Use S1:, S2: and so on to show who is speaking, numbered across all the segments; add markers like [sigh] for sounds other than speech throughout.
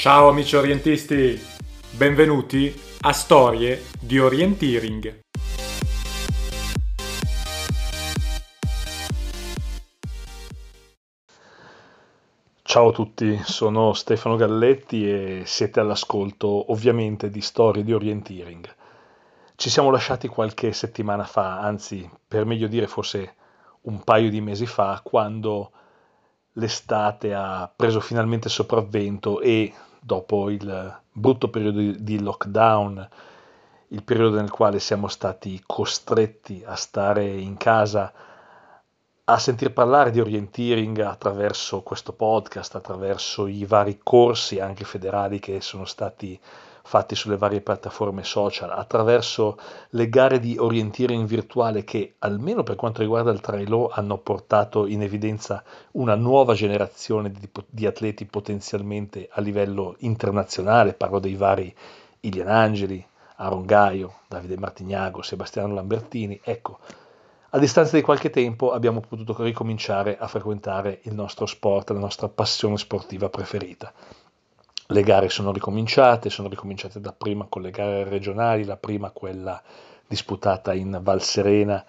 S1: Ciao amici orientisti, benvenuti a Storie di Orienteering.
S2: Ciao a tutti, sono Stefano Galletti e siete all'ascolto ovviamente di Storie di Orienteering. Ci siamo lasciati qualche settimana fa, anzi per meglio dire forse un paio di mesi fa, quando l'estate ha preso finalmente sopravvento e dopo il brutto periodo di lockdown, il periodo nel quale siamo stati costretti a stare in casa a sentir parlare di orienteering attraverso questo podcast, attraverso i vari corsi anche federali che sono stati fatti sulle varie piattaforme social, attraverso le gare di orienteering virtuale che, almeno per quanto riguarda il trail hanno portato in evidenza una nuova generazione di, di, atleti potenzialmente a livello internazionale, parlo dei vari Ilian Angeli, Aaron Gaio, Davide Martignago, Sebastiano Lambertini, ecco, a distanza di qualche tempo abbiamo potuto ricominciare a frequentare il nostro sport, la nostra passione sportiva preferita. Le gare sono ricominciate, sono ricominciate dapprima con le gare regionali, la prima quella disputata in Val Serena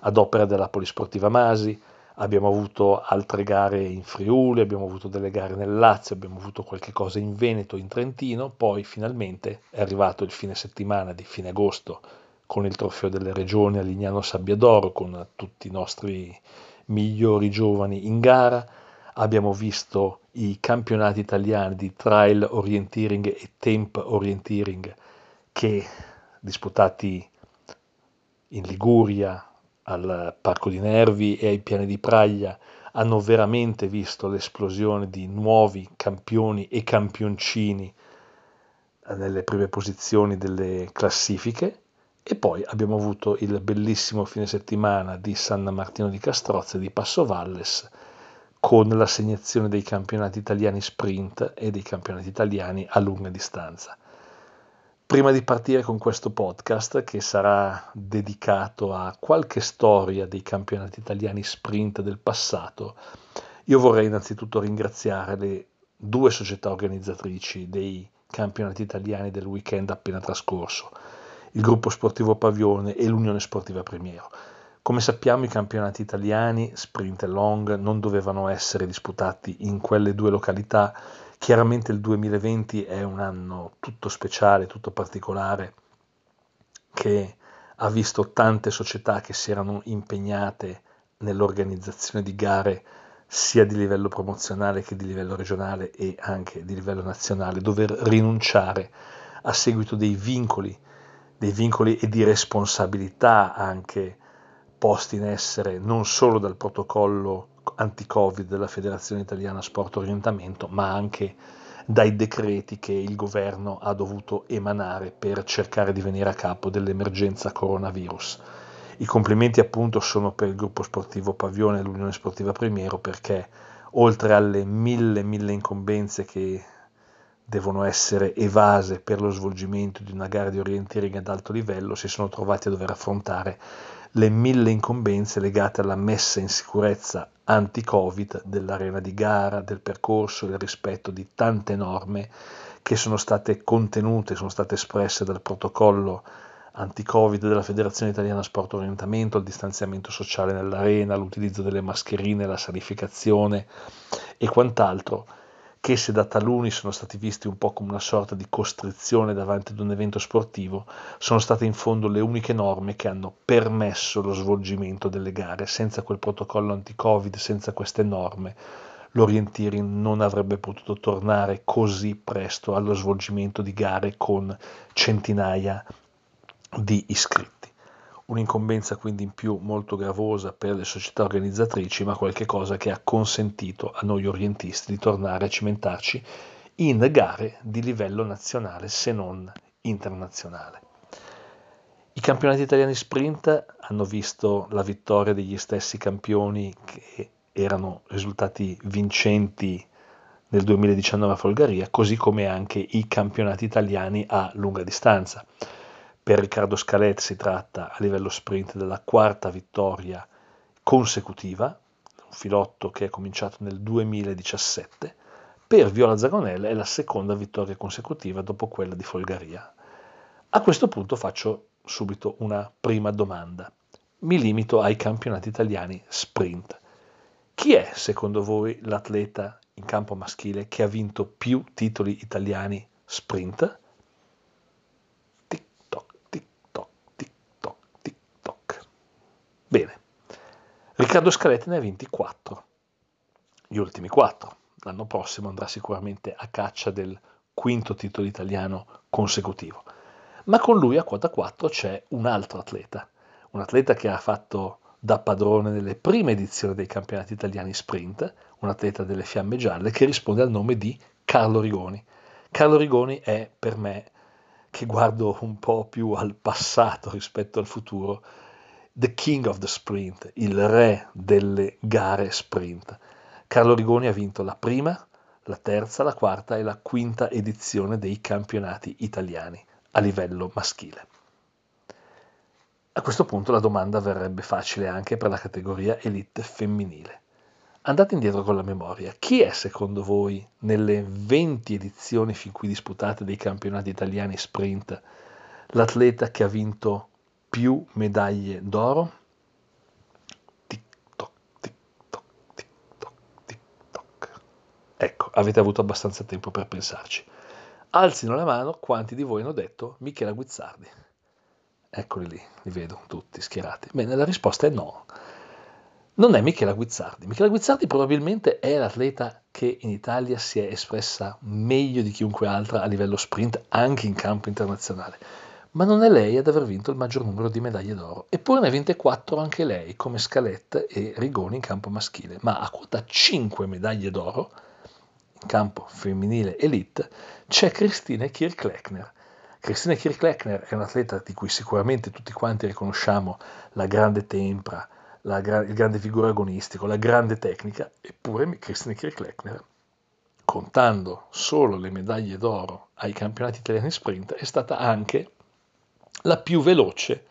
S2: ad opera della Polisportiva Masi, abbiamo avuto altre gare in Friuli, abbiamo avuto delle gare nel Lazio, abbiamo avuto qualche cosa in Veneto, in Trentino, poi finalmente è arrivato il fine settimana di fine agosto con il trofeo delle regioni a Lignano Sabbiadoro, con tutti i nostri migliori giovani in gara, abbiamo visto i campionati italiani di trail orienteering e temp orienteering che disputati in Liguria, al Parco di Nervi e ai Piani di Praglia hanno veramente visto l'esplosione di nuovi campioni e campioncini nelle prime posizioni delle classifiche. E poi abbiamo avuto il bellissimo fine settimana di San Martino di Castrozza e di Passovalles con l'assegnazione dei campionati italiani sprint e dei campionati italiani a lunga distanza. Prima di partire con questo podcast, che sarà dedicato a qualche storia dei campionati italiani sprint del passato, io vorrei innanzitutto ringraziare le due società organizzatrici dei campionati italiani del weekend appena trascorso, il gruppo sportivo Pavione e l'Unione Sportiva Premiero come sappiamo i campionati italiani, sprint e long, non dovevano essere disputati in quelle due località. Chiaramente il 2020 è un anno tutto speciale, tutto particolare, che ha visto tante società che si erano impegnate nell'organizzazione di gare sia di livello promozionale che di livello regionale e anche di livello nazionale, dover rinunciare a seguito dei vincoli, dei vincoli e di responsabilità anche posti in essere non solo dal protocollo anti-Covid della Federazione Italiana Sport Orientamento, ma anche dai decreti che il governo ha dovuto emanare per cercare di venire a capo dell'emergenza coronavirus. I complimenti appunto sono per il gruppo sportivo Pavione e l'Unione Sportiva Primiero perché oltre alle mille, mille incombenze che devono essere evase per lo svolgimento di una gara di orienteering ad alto livello, si sono trovati a dover affrontare le mille incombenze legate alla messa in sicurezza anti-Covid dell'arena di gara, del percorso, del rispetto di tante norme che sono state contenute, sono state espresse dal protocollo anti-Covid della Federazione Italiana Sport Orientamento, il distanziamento sociale nell'arena, l'utilizzo delle mascherine, la sanificazione e quant'altro che se da taluni sono stati visti un po' come una sorta di costrizione davanti ad un evento sportivo, sono state in fondo le uniche norme che hanno permesso lo svolgimento delle gare. Senza quel protocollo anti-Covid, senza queste norme, l'orienteering non avrebbe potuto tornare così presto allo svolgimento di gare con centinaia di iscritti un'incombenza quindi in più molto gravosa per le società organizzatrici, ma qualche cosa che ha consentito a noi orientisti di tornare a cimentarci in gare di livello nazionale, se non internazionale. I campionati italiani sprint hanno visto la vittoria degli stessi campioni che erano risultati vincenti nel 2019 a Folgaria, così come anche i campionati italiani a lunga distanza. Per Riccardo Scalet si tratta a livello sprint della quarta vittoria consecutiva, un filotto che è cominciato nel 2017. per Viola Zagonella è la seconda vittoria consecutiva dopo quella di Folgaria. A questo punto faccio subito una prima domanda. Mi limito ai campionati italiani sprint. Chi è secondo voi l'atleta in campo maschile che ha vinto più titoli italiani sprint? Tic toc, tic toc, tic toc, tic toc. Bene, Riccardo Scaletti ne ha vinti 4, gli ultimi 4. L'anno prossimo andrà sicuramente a caccia del quinto titolo italiano consecutivo. Ma con lui a quota 4 c'è un altro atleta, un atleta che ha fatto da padrone nelle prime edizioni dei campionati italiani sprint, un atleta delle fiamme gialle che risponde al nome di Carlo Rigoni. Carlo Rigoni è per me, che guardo un po' più al passato rispetto al futuro, the king of the sprint, il re delle gare sprint. Carlo Rigoni ha vinto la prima, la terza, la quarta e la quinta edizione dei campionati italiani a livello maschile. A questo punto la domanda verrebbe facile anche per la categoria elite femminile. Andate indietro con la memoria. Chi è secondo voi nelle 20 edizioni fin qui disputate dei campionati italiani sprint l'atleta che ha vinto più medaglie d'oro? Tic toc, tic toc, tic toc, tic toc. Ecco, avete avuto abbastanza tempo per pensarci. Alzino la mano quanti di voi hanno detto Michela Guizzardi. Eccoli lì, li vedo tutti schierati. Bene, la risposta è no. Non è Michela Guizzardi. Michela Guizzardi probabilmente è l'atleta che in Italia si è espressa meglio di chiunque altra a livello sprint, anche in campo internazionale. Ma non è lei ad aver vinto il maggior numero di medaglie d'oro. Eppure ne ha vinte 4 anche lei, come Scalette e Rigoni in campo maschile. Ma a quota 5 medaglie d'oro, in campo femminile elite, c'è Christine Kirchleckner Christina Kirchleckner è un'atleta di cui sicuramente tutti quanti riconosciamo la grande tempra, la gra- il grande vigore agonistico, la grande tecnica, eppure Christina Kirchleckner, contando solo le medaglie d'oro ai campionati italiani sprint, è stata anche la più veloce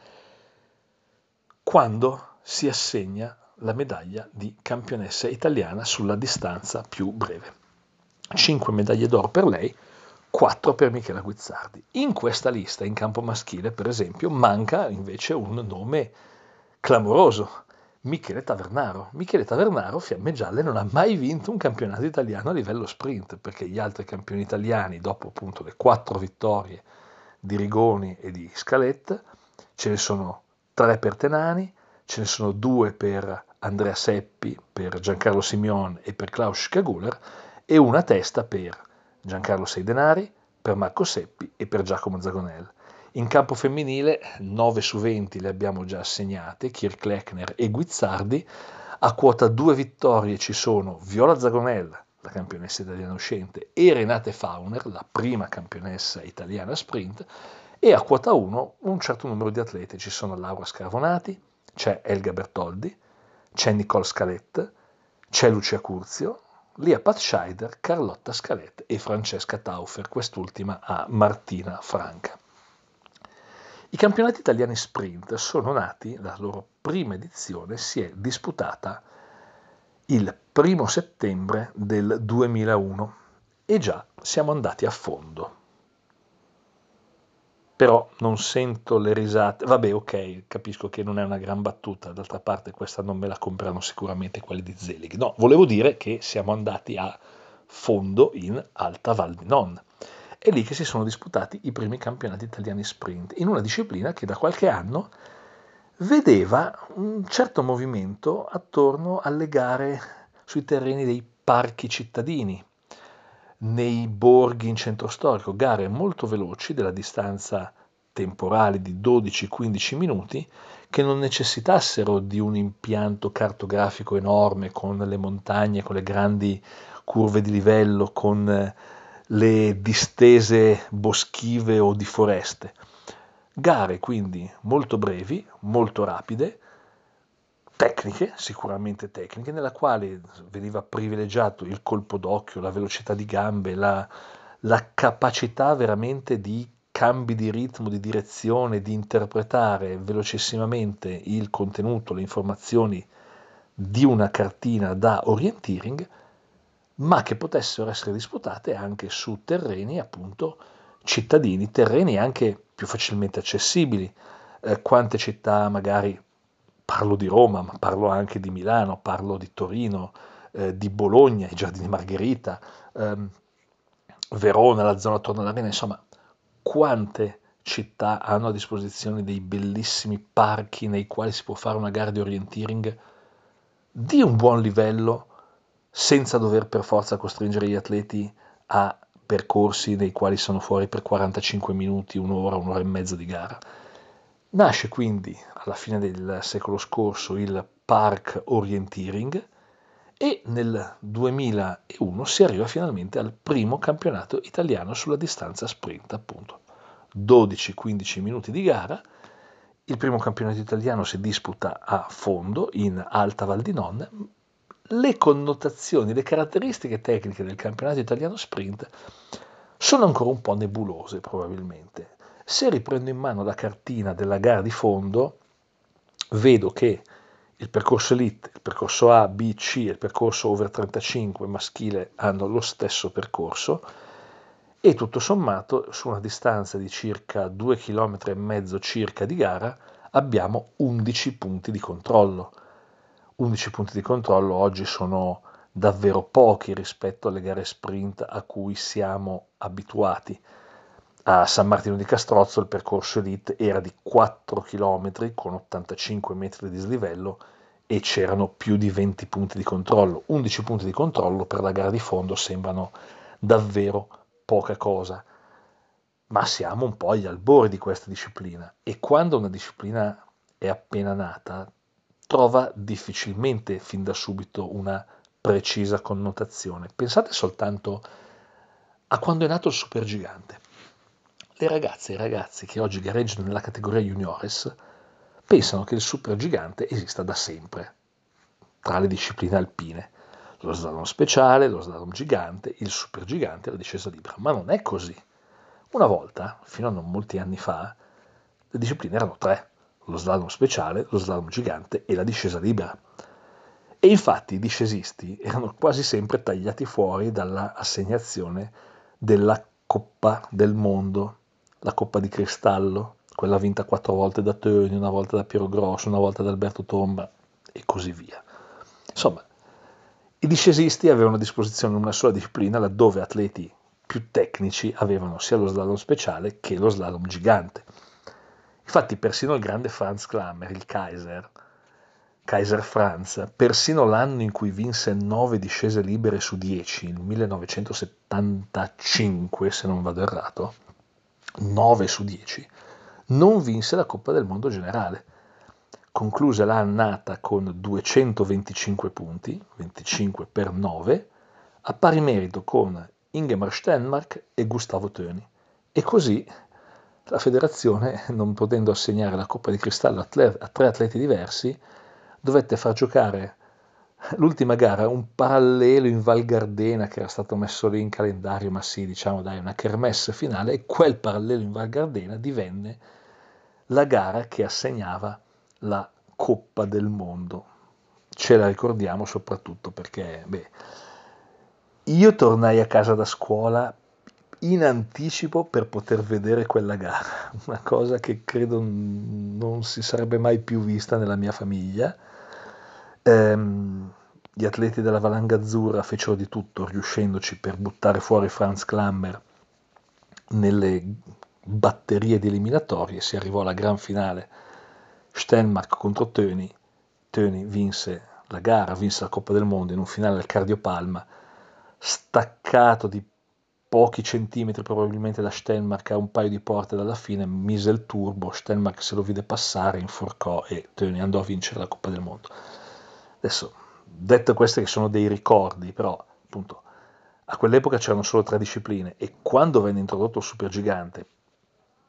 S2: quando si assegna la medaglia di campionessa italiana sulla distanza più breve. 5 medaglie d'oro per lei, 4 per Michela Guizzardi. In questa lista, in campo maschile, per esempio, manca invece un nome clamoroso, Michele Tavernaro. Michele Tavernaro, Fiamme Gialle, non ha mai vinto un campionato italiano a livello sprint, perché gli altri campioni italiani, dopo appunto le quattro vittorie di Rigoni e di Scaletta, ce ne sono tre per Tenani, ce ne sono due per Andrea Seppi, per Giancarlo Simeon e per Klaus Kaguler, e una testa per Giancarlo Seidenari, per Marco Seppi e per Giacomo Zagonel. In campo femminile 9 su 20 le abbiamo già assegnate, Kirk e Guizzardi. A quota 2 vittorie ci sono Viola Zagonel, la campionessa italiana uscente, e Renate Fauner, la prima campionessa italiana sprint, e a quota 1 un certo numero di atleti. Ci sono Laura Scarvonati, c'è Elga Bertoldi, c'è Nicole Scalette, c'è Lucia Curzio, Lia Patscheider, Carlotta Scalette e Francesca Taufer, quest'ultima a Martina Franca. I campionati italiani sprint sono nati, la loro prima edizione si è disputata il primo settembre del 2001 e già siamo andati a fondo però non sento le risate. Vabbè, ok, capisco che non è una gran battuta, d'altra parte questa non me la comprano sicuramente quelli di Zelig. No, volevo dire che siamo andati a fondo in Alta Val di Non. È lì che si sono disputati i primi campionati italiani sprint, in una disciplina che da qualche anno vedeva un certo movimento attorno alle gare sui terreni dei parchi cittadini, nei borghi in centro storico, gare molto veloci della distanza temporale di 12-15 minuti che non necessitassero di un impianto cartografico enorme con le montagne, con le grandi curve di livello, con le distese boschive o di foreste. Gare quindi molto brevi, molto rapide, tecniche, sicuramente tecniche, nella quale veniva privilegiato il colpo d'occhio, la velocità di gambe, la, la capacità veramente di cambi di ritmo, di direzione, di interpretare velocissimamente il contenuto, le informazioni di una cartina da orienteering, ma che potessero essere disputate anche su terreni appunto cittadini, terreni anche più facilmente accessibili. Eh, quante città magari, parlo di Roma, ma parlo anche di Milano, parlo di Torino, eh, di Bologna, i Giardini Margherita, ehm, Verona, la zona attorno all'arena, insomma, quante città hanno a disposizione dei bellissimi parchi nei quali si può fare una gara di orienteering di un buon livello senza dover per forza costringere gli atleti a percorsi nei quali sono fuori per 45 minuti, un'ora, un'ora e mezza di gara. Nasce quindi alla fine del secolo scorso il Park Orienteering e nel 2001 si arriva finalmente al primo campionato italiano sulla distanza sprint, appunto 12-15 minuti di gara. Il primo campionato italiano si disputa a fondo in Alta Val di Non, le connotazioni, le caratteristiche tecniche del campionato italiano sprint sono ancora un po' nebulose probabilmente. Se riprendo in mano la cartina della gara di fondo, vedo che il percorso elite, il percorso A, B, C e il percorso over 35 maschile hanno lo stesso percorso e tutto sommato su una distanza di circa 2 km circa di gara abbiamo 11 punti di controllo 11 punti di controllo oggi sono davvero pochi rispetto alle gare sprint a cui siamo abituati. A San Martino di Castrozzo il percorso elite era di 4 km con 85 metri di dislivello e c'erano più di 20 punti di controllo. 11 punti di controllo per la gara di fondo sembrano davvero poca cosa, ma siamo un po' agli albori di questa disciplina e quando una disciplina è appena nata trova difficilmente fin da subito una precisa connotazione. Pensate soltanto a quando è nato il supergigante. Le ragazze e i ragazzi che oggi gareggiano nella categoria juniores pensano che il supergigante esista da sempre tra le discipline alpine. Lo slalom speciale, lo slalom gigante, il supergigante e la discesa libera. Ma non è così. Una volta, fino a non molti anni fa, le discipline erano tre lo slalom speciale, lo slalom gigante e la discesa libera. E infatti i discesisti erano quasi sempre tagliati fuori dalla assegnazione della Coppa del Mondo, la Coppa di Cristallo, quella vinta quattro volte da Töni, una volta da Piero Grosso, una volta da Alberto Tomba e così via. Insomma, i discesisti avevano a disposizione una sola disciplina laddove atleti più tecnici avevano sia lo slalom speciale che lo slalom gigante. Infatti persino il grande Franz Klammer, il Kaiser, Kaiser Franz, persino l'anno in cui vinse 9 discese libere su 10, il 1975 se non vado errato, 9 su 10, non vinse la Coppa del Mondo generale. Concluse l'annata con 225 punti, 25 per 9, a pari merito con Ingemar Stenmark e Gustavo Töni. E così la federazione, [laughs] non potendo assegnare la Coppa di Cristallo a, tre atleti diversi, dovette far giocare l'ultima gara un parallelo in Val Gardena che era stato messo lì in calendario, ma sì, diciamo dai, una kermesse finale, e quel parallelo in Val Gardena divenne la gara che assegnava la Coppa del Mondo. Ce la ricordiamo soprattutto perché, beh, io tornai a casa da scuola in anticipo per poter vedere quella gara, [laughs] una cosa che credo non si sarebbe mai più vista nella mia famiglia. Ehm, gli atleti della Valanga Azzurra fecero di tutto, riuscendoci per buttare fuori Franz Klammer nelle batterie di eliminatorie, si arrivò alla gran finale. Stenmark contro Töni, Töni vinse la gara, vinse la Coppa del Mondo in un finale al Cardiopalma, staccato di pochi centimetri probabilmente da Stenmark a un paio di porte dalla fine, mise il turbo, Stenmark se lo vide passare, inforcò e andò a vincere la Coppa del Mondo. Adesso, detto questi che sono dei ricordi, però appunto a quell'epoca c'erano solo tre discipline e quando venne introdotto il supergigante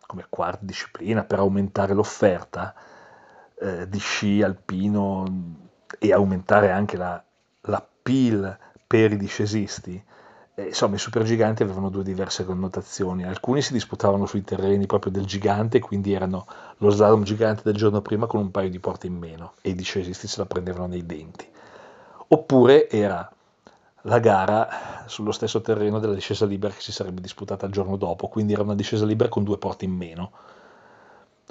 S2: come quarta disciplina per aumentare l'offerta eh, di sci alpino e aumentare anche la, PIL per i discesisti, insomma, i supergiganti avevano due diverse connotazioni. Alcuni si disputavano sui terreni proprio del gigante, quindi erano lo slalom gigante del giorno prima con un paio di porte in meno e i discesisti se la prendevano nei denti. Oppure era la gara sullo stesso terreno della discesa libera che si sarebbe disputata il giorno dopo, quindi era una discesa libera con due porte in meno,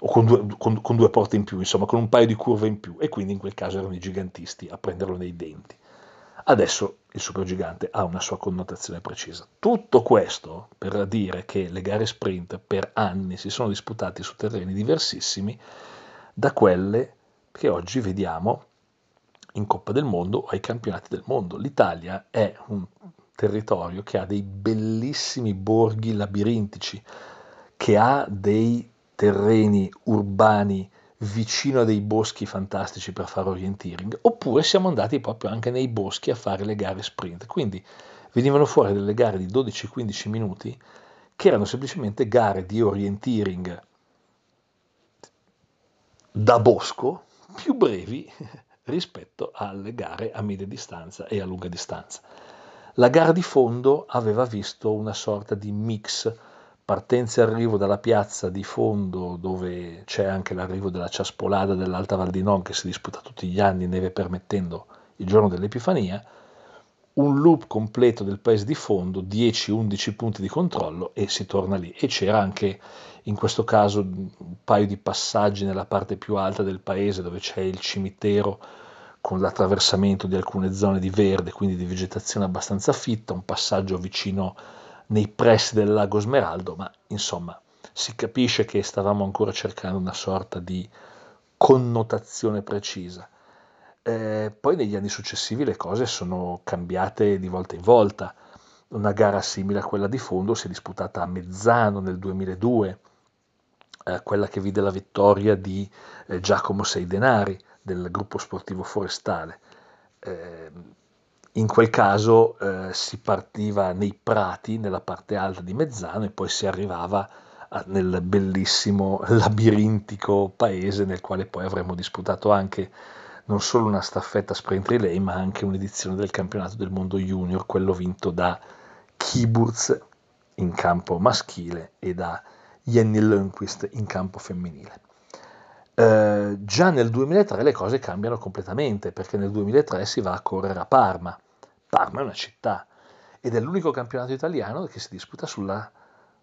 S2: o con due, con, con due porte in più, insomma con un paio di curve in più, e quindi in quel caso erano i gigantisti a prenderlo nei denti. Adesso il supergigante ha una sua connotazione precisa. Tutto questo per dire che le gare sprint per anni si sono disputate su terreni diversissimi da quelle che oggi vediamo in Coppa del Mondo o ai campionati del mondo. L'Italia è un territorio che ha dei bellissimi borghi labirintici, che ha dei terreni urbani vicino a dei boschi fantastici per fare orienteering, oppure siamo andati proprio anche nei boschi a fare le gare sprint. Quindi venivano fuori delle gare di 12-15 minuti che erano semplicemente gare di orienteering da bosco più brevi [laughs] rispetto alle gare a media distanza e a lunga distanza. La gara di fondo aveva visto una sorta di mix partenza e arrivo dalla piazza di fondo dove c'è anche l'arrivo della Ciaspolada dell'Alta Val di Non che si disputa tutti gli anni, neve permettendo, il giorno dell'Epifania, un loop completo del paese di fondo, 10-11 punti di controllo e si torna lì. E c'era anche in questo caso un paio di passaggi nella parte più alta del paese dove c'è il cimitero con l'attraversamento di alcune zone di verde, quindi di vegetazione abbastanza fitta, un passaggio vicino nei pressi del lago Smeraldo, ma insomma si capisce che stavamo ancora cercando una sorta di connotazione precisa. Eh, poi negli anni successivi le cose sono cambiate di volta in volta. Una gara simile a quella di fondo si è disputata a Mezzano nel 2002, eh, quella che vide la vittoria di eh, Giacomo Seidenari del gruppo sportivo forestale. In quel caso eh, si partiva nei prati, nella parte alta di Mezzano, e poi si arrivava a, nel bellissimo labirintico paese nel quale poi avremmo disputato anche non solo una staffetta sprint relay, ma anche un'edizione del campionato del mondo junior, quello vinto da Kiburz in campo maschile e da Jenny Lundqvist in campo femminile. Eh, già nel 2003 le cose cambiano completamente perché nel 2003 si va a correre a Parma. Parma è una città ed è l'unico campionato italiano che si disputa sulla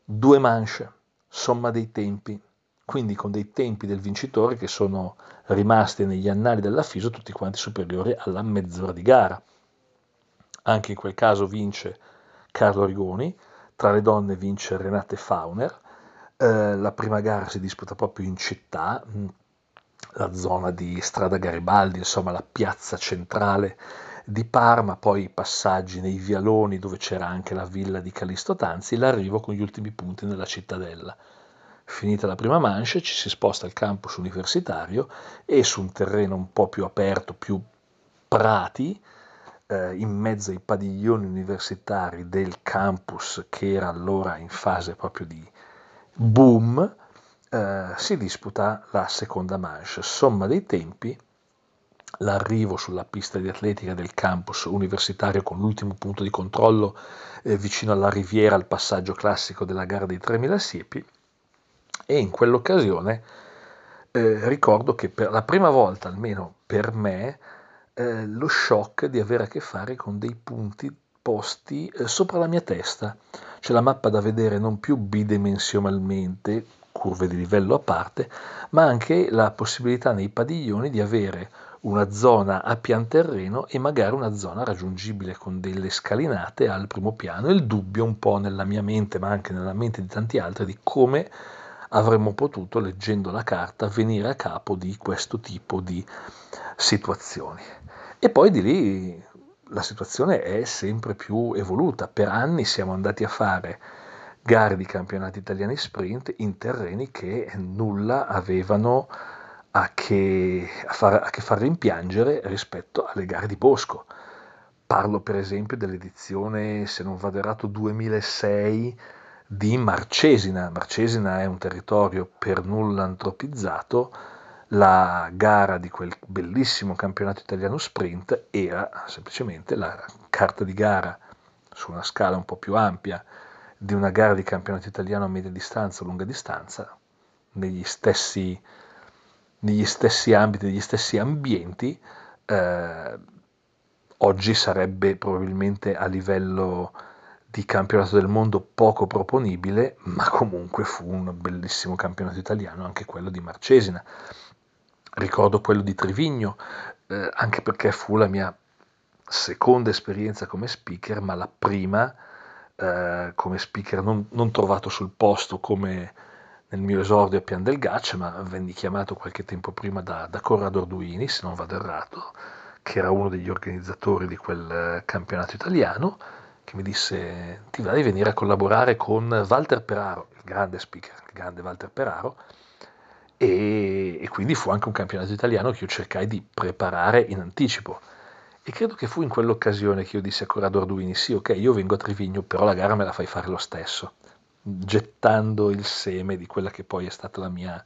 S2: due manche, somma dei tempi, quindi con dei tempi del vincitore che sono rimasti negli annali della FISO tutti quanti superiori alla mezz'ora di gara. Anche in quel caso vince Carlo Rigoni, tra le donne vince Renate Fauner, eh, la prima gara si disputa proprio in città, la zona di Strada Garibaldi, insomma la piazza centrale di Parma, poi i passaggi nei vialoni dove c'era anche la villa di Calisto Tanzi, l'arrivo con gli ultimi punti nella cittadella. Finita la prima manche ci si sposta al campus universitario e su un terreno un po' più aperto, più prati, eh, in mezzo ai padiglioni universitari del campus che era allora in fase proprio di boom, eh, si disputa la seconda manche, somma dei tempi, l'arrivo sulla pista di atletica del campus universitario con l'ultimo punto di controllo eh, vicino alla riviera, al passaggio classico della gara dei 3000 siepi e in quell'occasione eh, ricordo che per la prima volta, almeno per me, eh, lo shock di avere a che fare con dei punti posti eh, sopra la mia testa. C'è la mappa da vedere non più bidimensionalmente, curve di livello a parte, ma anche la possibilità nei padiglioni di avere una zona a pian terreno e magari una zona raggiungibile con delle scalinate al primo piano. Il dubbio un po' nella mia mente, ma anche nella mente di tanti altri, di come avremmo potuto, leggendo la carta, venire a capo di questo tipo di situazioni. E poi di lì la situazione è sempre più evoluta. Per anni siamo andati a fare gare di campionati italiani sprint in terreni che nulla avevano a che, a far, a che far rimpiangere rispetto alle gare di bosco. Parlo per esempio dell'edizione, se non vado errato, 2006 di Marcesina. Marcesina è un territorio per nulla antropizzato. La gara di quel bellissimo campionato italiano sprint era semplicemente la carta di gara su una scala un po' più ampia di una gara di campionato italiano a media distanza o lunga distanza, negli stessi, negli stessi ambiti, negli stessi ambienti, eh, oggi sarebbe probabilmente a livello di campionato del mondo poco proponibile, ma comunque fu un bellissimo campionato italiano anche quello di Marcesina. Ricordo quello di Trivigno, eh, anche perché fu la mia seconda esperienza come speaker, ma la prima eh, come speaker non, non, trovato sul posto come nel mio esordio a Pian del Gaccia, ma venni chiamato qualche tempo prima da, da Corrado Arduini, se non vado errato, che era uno degli organizzatori di quel eh, campionato italiano, che mi disse ti vai a venire a collaborare con Walter Peraro, il grande speaker, il grande Walter Peraro, e, e quindi fu anche un campionato italiano che io cercai di preparare in anticipo e credo che fu in quell'occasione che io dissi a Corrado Arduini, sì, ok, io vengo a Trivigno, però la gara me la fai fare lo stesso, gettando il seme di quella che poi è stato mia,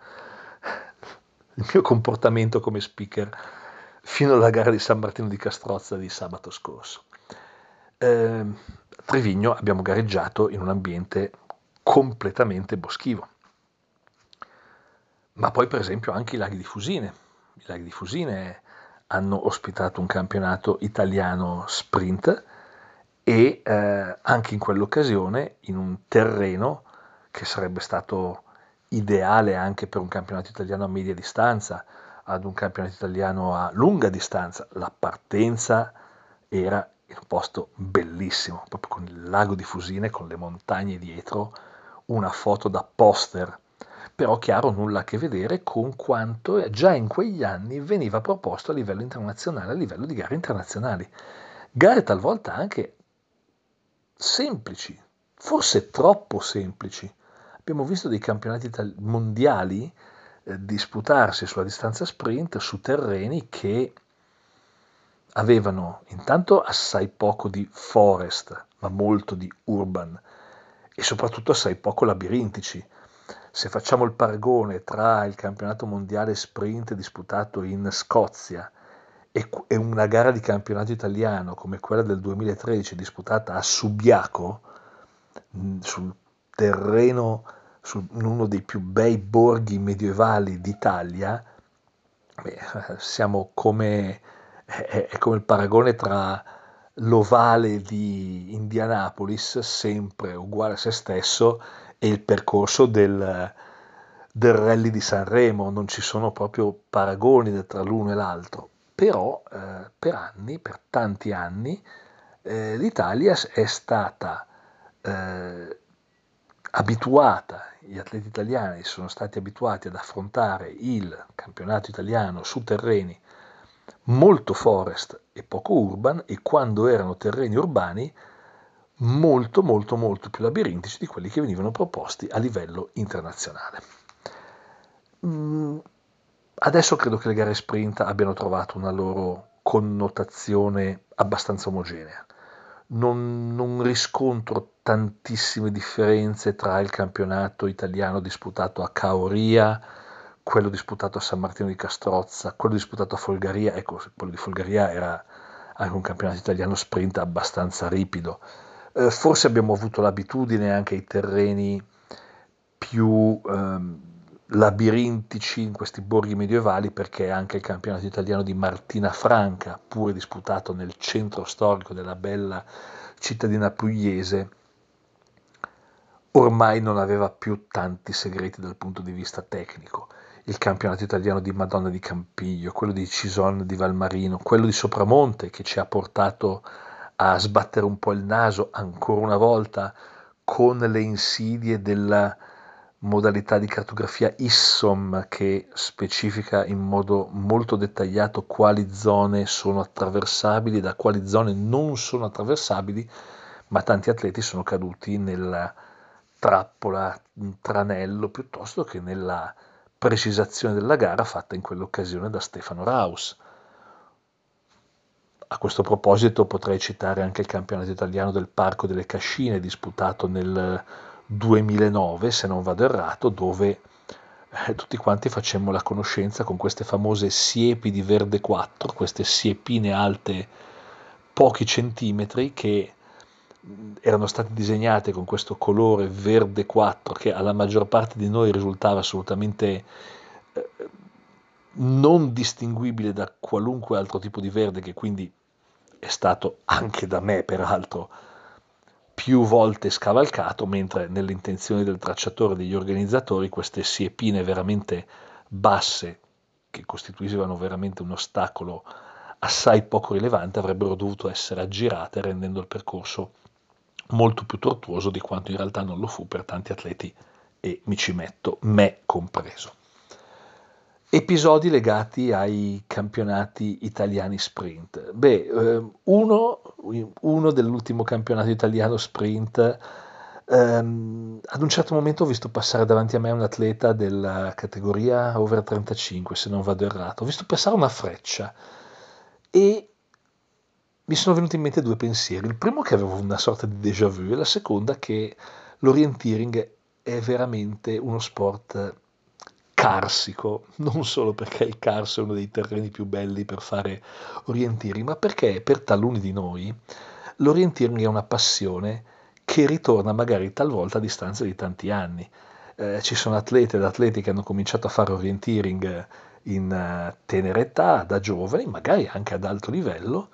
S2: il mio comportamento come speaker fino alla gara di San Martino di Castrozza di sabato scorso. Eh, a Trivigno abbiamo gareggiato in un ambiente completamente boschivo, ma poi per esempio anche i laghi di Fusine. I laghi di Fusine hanno ospitato un campionato italiano sprint e eh, anche in quell'occasione in un terreno che sarebbe stato ideale anche per un campionato italiano a media distanza, ad un campionato italiano a lunga distanza. La partenza era in un posto bellissimo, proprio con il lago di Fusine, con le montagne dietro, una foto da poster però chiaro nulla a che vedere con quanto già in quegli anni veniva proposto a livello internazionale, a livello di gare internazionali. Gare talvolta anche semplici, forse troppo semplici. Abbiamo visto dei campionati mondiali eh, disputarsi sulla distanza sprint su terreni che avevano intanto assai poco di forest, ma molto di urban e soprattutto assai poco labirintici se facciamo il paragone tra il campionato mondiale sprint disputato in Scozia e una gara di campionato italiano come quella del 2013 disputata a Subiaco, sul terreno, su uno dei più bei borghi medievali d'Italia, beh, [laughs] siamo come, è come il paragone tra l'ovale di Indianapolis, sempre uguale a se stesso, e il percorso del, del rally di Sanremo, non ci sono proprio paragoni tra l'uno e l'altro, però eh, per anni, per tanti anni, eh, l'Italia è stata eh, abituata, gli atleti italiani sono stati abituati ad affrontare il campionato italiano su terreni molto forest e poco urban e quando erano terreni urbani molto molto molto più labirintici di quelli che venivano proposti a livello internazionale. Mm, adesso credo che le gare sprint abbiano trovato una loro connotazione abbastanza omogenea. Non, non, riscontro tantissime differenze tra il campionato italiano disputato a Caoria, quello disputato a San Martino di Castrozza, quello disputato a Folgaria. Ecco, quello di Folgaria era anche un campionato italiano sprint abbastanza ripido eh, forse abbiamo avuto l'abitudine anche ai terreni più ehm, labirintici in questi borghi medievali perché anche il campionato italiano di Martina Franca, pure disputato nel centro storico della bella cittadina pugliese, ormai non aveva più tanti segreti dal punto di vista tecnico. Il campionato italiano di Madonna di Campiglio, quello di Cison di Valmarino, quello di Sopramonte che ci ha portato a sbattere un po' il naso ancora una volta con le insidie della modalità di cartografia ISSOM che specifica in modo molto dettagliato quali zone sono attraversabili e da quali zone non sono attraversabili, ma tanti atleti sono caduti nella trappola, tranello, piuttosto che nella precisazione della gara fatta in quell'occasione da Stefano Raus. A questo proposito potrei citare anche il campionato italiano del Parco delle Cascine disputato nel 2009, se non vado errato, dove eh, tutti quanti facemmo la conoscenza con queste famose siepi di verde 4, queste siepine alte pochi centimetri che erano state disegnate con questo colore verde 4 che alla maggior parte di noi risultava assolutamente eh, non distinguibile da qualunque altro tipo di verde che quindi è stato anche da me peraltro più volte scavalcato, mentre nelle intenzioni del tracciatore e degli organizzatori queste siepine veramente basse, che costituivano veramente un ostacolo assai poco rilevante, avrebbero dovuto essere aggirate rendendo il percorso molto più tortuoso di quanto in realtà non lo fu per tanti atleti e mi ci metto, me compreso. Episodi legati ai campionati italiani sprint. Beh, ehm, uno, uno dell'ultimo campionato italiano sprint, ehm, ad un certo momento ho visto passare davanti a me un atleta della categoria over 35, se non vado errato. Ho visto passare una freccia e mi sono venuti in mente due pensieri. Il primo che avevo una sorta di déjà vu e la seconda che l'orienteering è veramente uno sport carsico, non solo perché il carso è uno dei terreni più belli per fare orienteering, ma perché per taluni di noi l'orienteering è una passione che ritorna magari talvolta a distanza di tanti anni. Eh, ci sono atlete ed atleti che hanno cominciato a fare orienteering in uh, tenera età, da giovani, magari anche ad alto livello,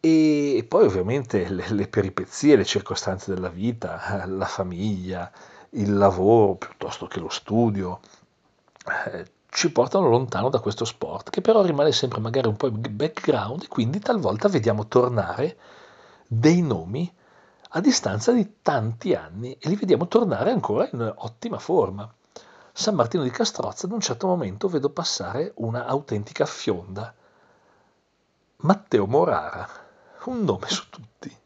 S2: e poi ovviamente le, le peripezie, le circostanze della vita, la famiglia, il lavoro piuttosto che lo studio, eh, ci portano lontano da questo sport, che però rimane sempre magari un po' in background e quindi talvolta vediamo tornare dei nomi a distanza di tanti anni e li vediamo tornare ancora in ottima forma. San Martino di Castrozza ad un certo momento vedo passare una autentica fionda. Matteo Morara, un nome su tutti.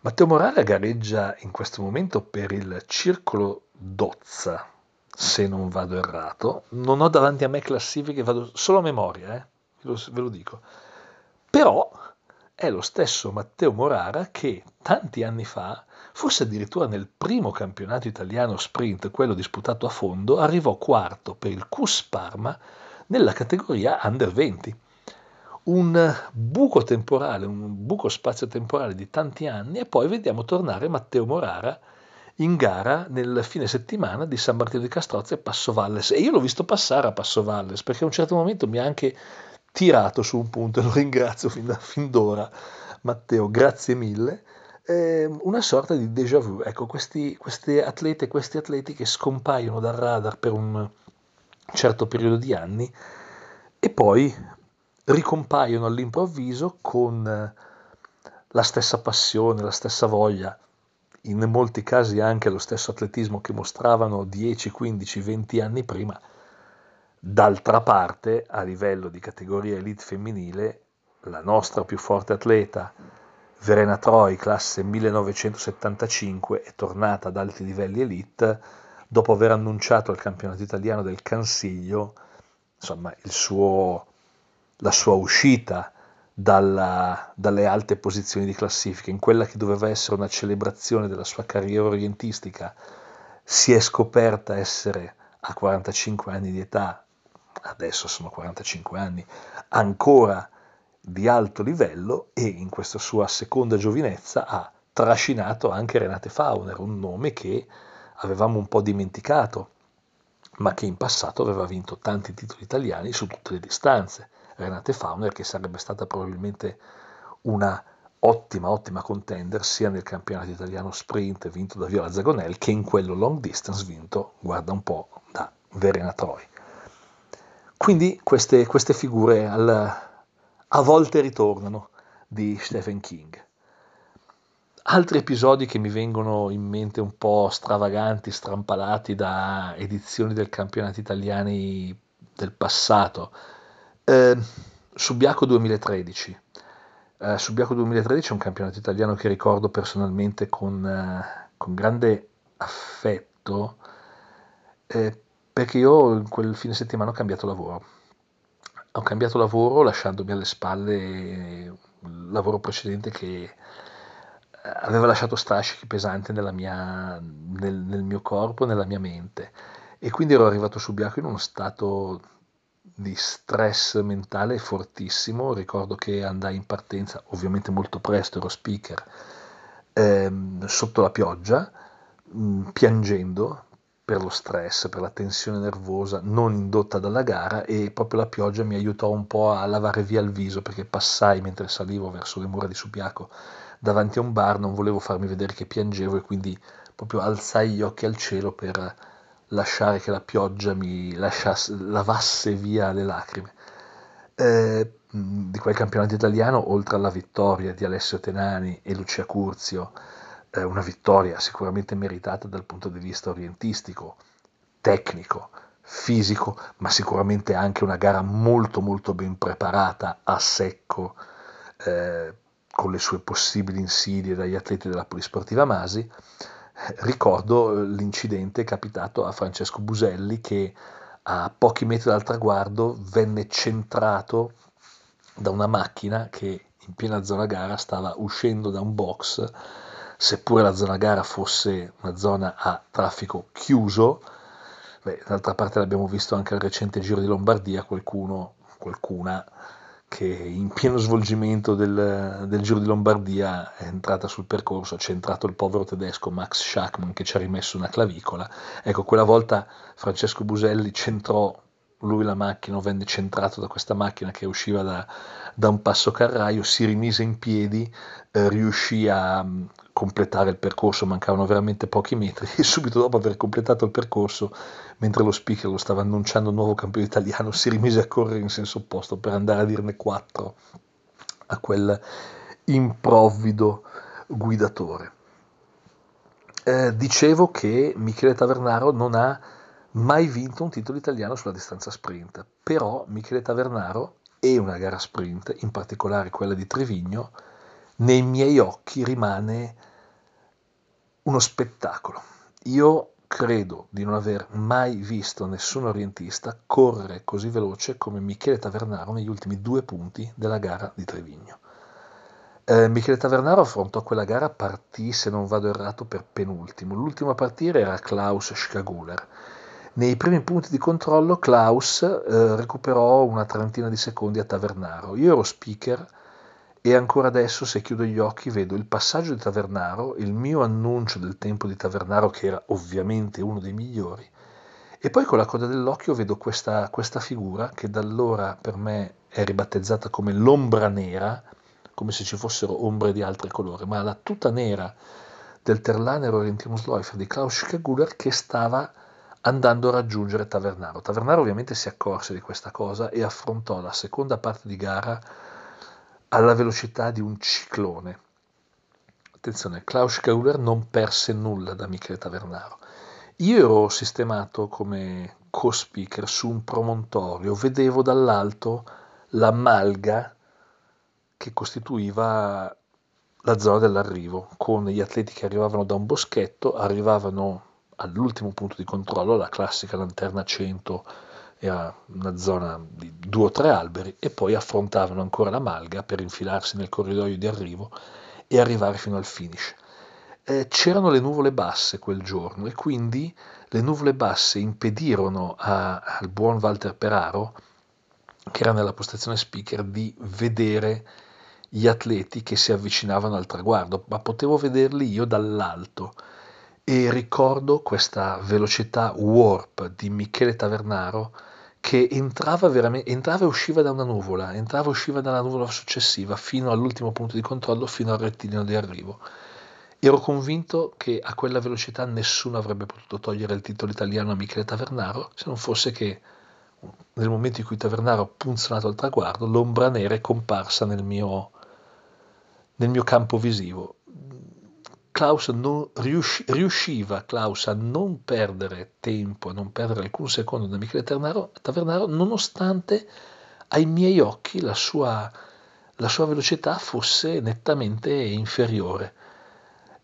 S2: Matteo Morara gareggia in questo momento per il Circolo Dozza, se non vado errato. Non ho davanti a me classifiche, vado solo a memoria, eh? ve, lo, ve lo dico. Però è lo stesso Matteo Morara che tanti anni fa, forse addirittura nel primo campionato italiano sprint, quello disputato a fondo, arrivò quarto per il CUS Parma nella categoria Under 20. Un buco temporale, un buco spazio-temporale di tanti anni e poi vediamo tornare Matteo Morara in gara nel fine settimana di San Martino di Castrozza e Passo Valles. E io l'ho visto passare a Passo Valles perché a un certo momento mi ha anche tirato su un punto e [laughs] lo ringrazio fin, da, fin d'ora, Matteo, grazie mille. Eh, una sorta di déjà vu, ecco, questi, queste atlete, questi atleti che scompaiono dal radar per un certo periodo di anni e poi ricompaiono all'improvviso con la stessa passione, la stessa voglia in molti casi anche lo stesso atletismo che mostravano 10, 15, 20 anni prima. D'altra parte, a livello di categoria elite femminile, la nostra più forte atleta, Verena Troi, classe 1975, è tornata ad alti livelli elite dopo aver annunciato al campionato italiano del Cansiglio insomma, suo, la sua uscita dalla, dalle alte posizioni di classifica, in quella che doveva essere una celebrazione della sua carriera orientistica, si è scoperta essere a 45 anni di età, adesso sono 45 anni, ancora di alto livello e in questa sua seconda giovinezza ha trascinato anche Renate Fauner, un nome che avevamo un po' dimenticato, ma che in passato aveva vinto tanti titoli italiani su tutte le distanze. Renate Fauner, che sarebbe stata probabilmente una ottima, ottima contender sia nel campionato italiano sprint vinto da Viola Zagonel che in quello long distance vinto, guarda un po', da Verena Troy. Quindi queste, queste figure al, a volte ritornano di Stephen King. Altri episodi che mi vengono in mente un po' stravaganti, strampalati da edizioni del campionato italiani del passato, eh, Subiaco 2013. Eh, Subiaco 2013 è un campionato italiano che ricordo personalmente con, eh, con grande affetto eh, perché io in quel fine settimana ho cambiato lavoro. Ho cambiato lavoro lasciandomi alle spalle il lavoro precedente che eh, aveva lasciato strascichi pesanti mia, nel, nel, mio corpo, nella mia mente. E quindi ero arrivato su Biaco in uno stato di stress mentale fortissimo. Ricordo che andai in partenza, ovviamente molto presto, ero speaker, ehm, sotto la pioggia, mh, mm, piangendo, per lo stress, per la tensione nervosa non indotta dalla gara e proprio la pioggia mi aiutò un po' a lavare via il viso perché passai mentre salivo verso le mura di Subiaco davanti a un bar, non volevo farmi vedere che piangevo e quindi proprio alzai gli occhi al cielo per lasciare che la pioggia mi lasciasse, lavasse via le lacrime. Eh, di quel campionato italiano, oltre alla vittoria di Alessio Tenani e Lucia Curzio, eh, una vittoria sicuramente meritata dal punto di vista orientistico, tecnico, fisico, ma sicuramente anche una gara molto molto ben preparata a secco eh, con le sue possibili insidie dagli atleti della Polisportiva Masi ricordo eh, l'incidente capitato a Francesco Buselli che a pochi metri dal traguardo venne centrato da una macchina che in piena zona gara stava uscendo da un box, seppure la zona gara fosse una zona a traffico chiuso, beh, d'altra parte l'abbiamo visto anche al recente Giro di Lombardia, qualcuno, qualcuna che in pieno svolgimento del, del, Giro di Lombardia è entrata sul percorso, ha centrato il povero tedesco Max Schachmann che ci ha rimesso una clavicola. Ecco, quella volta Francesco Buselli centrò lui la macchina, venne centrato da questa macchina che usciva da, da un passo carraio, si rimise in piedi, eh, riuscì a um, completare il percorso, mancavano veramente pochi metri [laughs] e subito dopo aver completato il percorso, mentre lo speaker lo stava annunciando un nuovo campione italiano, si rimise a correre in senso opposto per andare a dirne quattro a quel improvvido guidatore. Eh, dicevo che Michele Tavernaro non ha mai vinto un titolo italiano sulla distanza sprint, però Michele Tavernaro e una gara sprint, in particolare quella di Trevigno, nei miei occhi rimane uno spettacolo. Io credo di non aver mai visto nessun orientista correre così veloce come Michele Tavernaro negli ultimi due punti della gara di Trevigno. Eh, Michele Tavernaro affrontò quella gara, partì, se non vado errato, per penultimo. L'ultimo a partire era Klaus Schaguler nei primi punti di controllo Klaus eh, recuperò una trentina di secondi a Tavernaro. Io ero speaker e ancora adesso se chiudo gli occhi vedo il passaggio di Tavernaro, il mio annuncio del tempo di Tavernaro che era ovviamente uno dei migliori e poi con la coda dell'occhio vedo questa, questa figura che da allora per me è ribattezzata come l'ombra nera, come se ci fossero ombre di altri colori, ma la tuta nera del Terlaner Orientimus Läufer di Klaus Schkeguler che stava andando a raggiungere Tavernaro. Tavernaro ovviamente si accorse di questa cosa e affrontò la seconda parte di gara alla velocità di un ciclone. Attenzione, Klaus Gauler non perse nulla da Michele Tavernaro. Io ero sistemato come co-speaker su un promontorio, vedevo dall'alto la malga che costituiva la zona dell'arrivo, con gli atleti che arrivavano da un boschetto, arrivavano all'ultimo punto di controllo, la classica lanterna 100 era una zona di due o tre alberi e poi affrontavano ancora la malga per infilarsi nel corridoio di arrivo e arrivare fino al finish. Eh, c'erano le nuvole basse quel giorno e quindi le nuvole basse impedirono a, al buon Walter Peraro, che era nella postazione speaker, di vedere gli atleti che si avvicinavano al traguardo, ma potevo vederli io dall'alto e ricordo questa velocità warp di Michele Tavernaro che entrava, entrava e usciva da una nuvola, entrava e usciva dalla nuvola successiva fino all'ultimo punto di controllo, fino al rettilineo di arrivo. Ero convinto che a quella velocità nessuno avrebbe potuto togliere il titolo italiano a Michele Tavernaro, se non fosse che nel momento in cui Tavernaro ha punzonato al traguardo, l'ombra nera è comparsa nel mio, nel mio campo visivo. Klaus non riusci, riusciva Klaus a non perdere tempo, a non perdere alcun secondo da Michele Tavernaro, Tavernaro nonostante ai miei occhi la sua, la sua velocità fosse nettamente inferiore.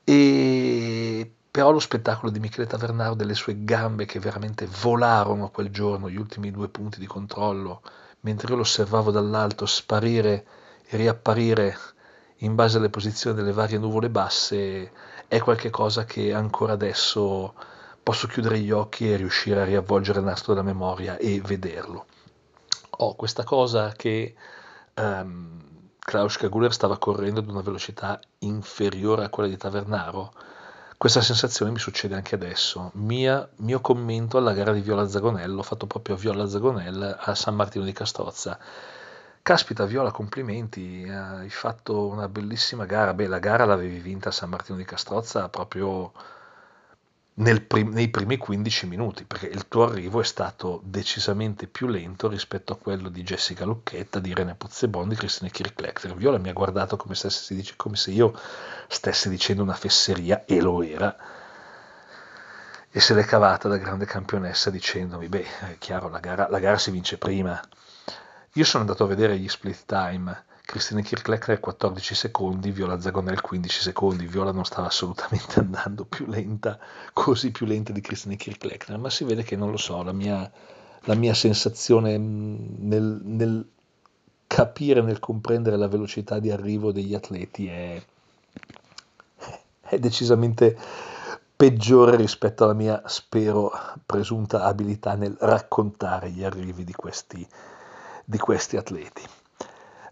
S2: E però lo spettacolo di Michele Tavernaro, delle sue gambe che veramente volarono quel giorno, gli ultimi due punti di controllo, mentre io lo osservavo dall'alto sparire e riapparire in base alle posizioni delle varie nuvole basse è qualcosa che ancora adesso posso chiudere gli occhi e riuscire a riavvolgere il nastro della memoria e vederlo. Ho questa cosa che um, Klaus Kaguler stava correndo ad una velocità inferiore a quella di Tavernaro, Questa sensazione mi succede anche adesso. Mia, mio commento alla gara di Viola Zagonello, fatto proprio a Viola Zagonello a San Martino di Castrozza. Caspita Viola, complimenti, hai fatto una bellissima gara. Beh, la gara l'avevi vinta a San Martino di Castrozza proprio prim- nei primi 15 minuti, perché il tuo arrivo è stato decisamente più lento rispetto a quello di Jessica Lucchetta, di Irene Pozzebon, di Cristina Kirklechter. Viola mi ha guardato come, dice, come se io stessi dicendo una fesseria, e lo era, e se l'è cavata da grande campionessa dicendomi, beh, è chiaro, la gara, la gara si vince prima. Io sono andato a vedere gli split time. Cristina Kirchlecker 14 secondi, Viola Zagonel 15 secondi, Viola non stava assolutamente [laughs] andando più lenta, così più lenta di Cristina Kirchlecker, ma si vede che non lo so, la mia, la mia sensazione nel, nel, capire, nel comprendere la velocità di arrivo degli atleti è, è decisamente peggiore rispetto alla mia, spero, presunta abilità nel raccontare gli arrivi di questi, di questi atleti.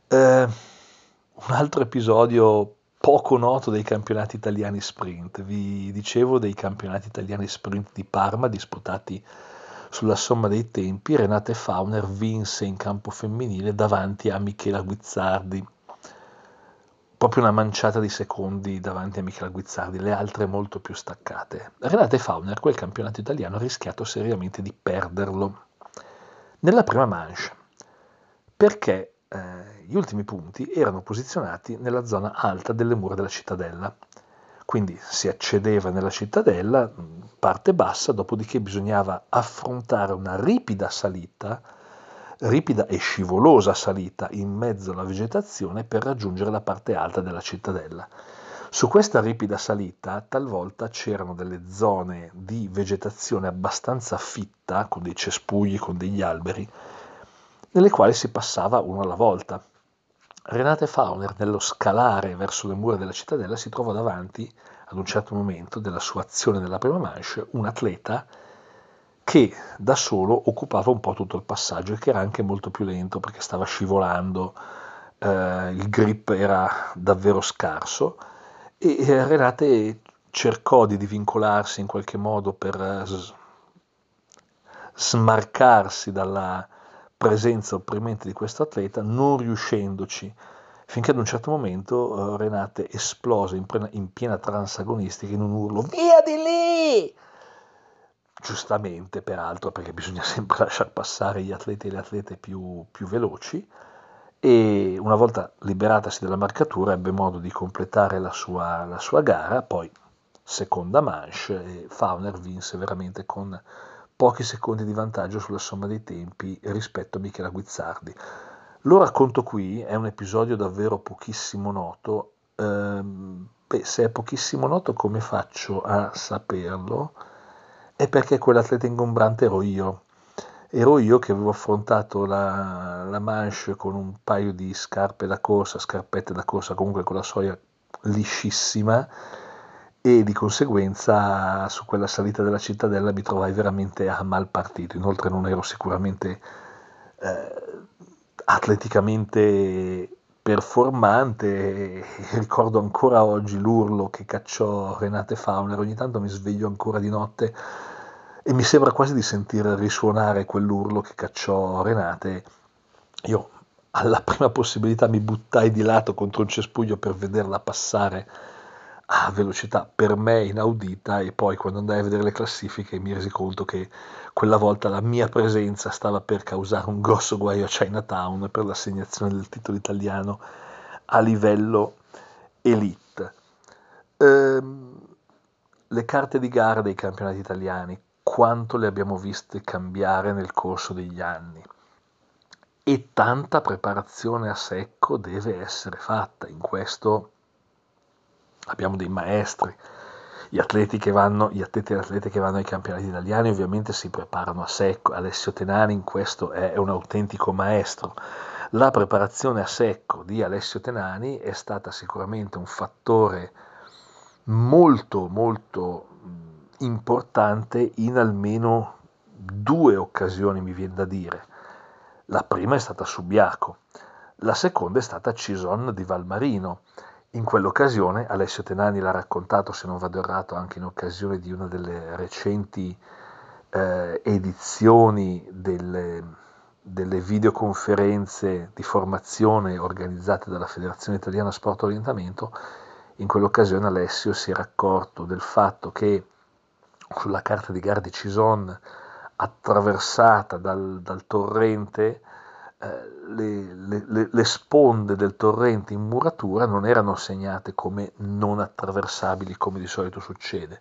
S2: Eh, un altro episodio poco noto dei campionati italiani sprint. Vi dicevo dei campionati italiani sprint di Parma disputati sulla somma dei tempi. Renate Fauner vinse in campo femminile davanti a Michela Guizzardi. Proprio una manciata di secondi davanti a Michela Guizzardi, le altre molto più staccate. Renate Fauner, quel campionato italiano, ha rischiato seriamente di perderlo nella prima manche perché eh, gli ultimi punti erano posizionati nella zona alta delle mura della cittadella. Quindi si accedeva nella cittadella, parte bassa, dopodiché bisognava affrontare una ripida salita, ripida e scivolosa salita in mezzo alla vegetazione per raggiungere la parte alta della cittadella. Su questa ripida salita talvolta c'erano delle zone di vegetazione abbastanza fitta, con dei cespugli, con degli alberi, nelle quali si passava uno alla volta. Renate Fauner, nello scalare verso le mura della cittadella, si trovò davanti, ad un certo momento della sua azione nella prima manche, un atleta che da solo occupava un po' tutto il passaggio e che era anche molto più lento perché stava scivolando, eh, il grip era davvero scarso e Renate cercò di divincolarsi in qualche modo per smarcarsi dalla, presenza opprimente di questo atleta, non riuscendoci, finché ad un certo momento uh, Renate esplose in, plena, in piena transagonistica in un urlo via di lì! Giustamente, peraltro, perché bisogna [laughs] sempre lasciar passare gli atleti e le atlete più, più veloci, e una volta liberatasi dalla marcatura ebbe modo di completare la sua, la sua gara, poi seconda manche e Fauner vinse veramente con pochi secondi di vantaggio sulla somma dei tempi rispetto a Michela Guizzardi. Lo racconto qui, è un episodio davvero pochissimo noto. Ehm, beh, se è pochissimo noto, come faccio a saperlo? È perché quell'atleta ingombrante ero io. Ero io che avevo affrontato la, la manche con un paio di scarpe da corsa, scarpette da corsa, comunque con la soglia liscissima e di conseguenza su quella salita della cittadella mi trovai veramente a mal partito. Inoltre non ero sicuramente eh, atleticamente performante, [laughs] ricordo ancora oggi l'urlo che cacciò Renate Fauner, ogni tanto mi sveglio ancora di notte e mi sembra quasi di sentir risuonare quell'urlo che cacciò Renate. Io alla prima possibilità mi buttai di lato contro un cespuglio per vederla passare a velocità per me inaudita e poi quando andai a vedere le classifiche mi resi conto che quella volta la mia presenza stava per causare un grosso guaio a Chinatown per l'assegnazione del titolo italiano a livello elite. Ehm, le carte di gara dei campionati italiani, quanto le abbiamo viste cambiare nel corso degli anni? E tanta preparazione a secco deve essere fatta in questo abbiamo dei maestri, gli atleti, che vanno, gli atleti e le atlete che vanno ai campionati italiani ovviamente si preparano a secco, Alessio Tenani in questo è un autentico maestro. La preparazione a secco di Alessio Tenani è stata sicuramente un fattore molto molto importante in almeno due occasioni, mi viene da dire. La prima è stata Subiaco, la seconda è stata Cison di Valmarino In quell'occasione, Alessio Tenani l'ha raccontato, se non vado errato, anche in occasione di una delle recenti eh, edizioni delle, delle videoconferenze di formazione organizzate dalla Federazione Italiana Sport Orientamento, in quell'occasione Alessio si era accorto del fatto che sulla carta di gara di Cison, attraversata dal, dal torrente, le, le, le, sponde del torrente in muratura non erano segnate come non attraversabili come di solito succede.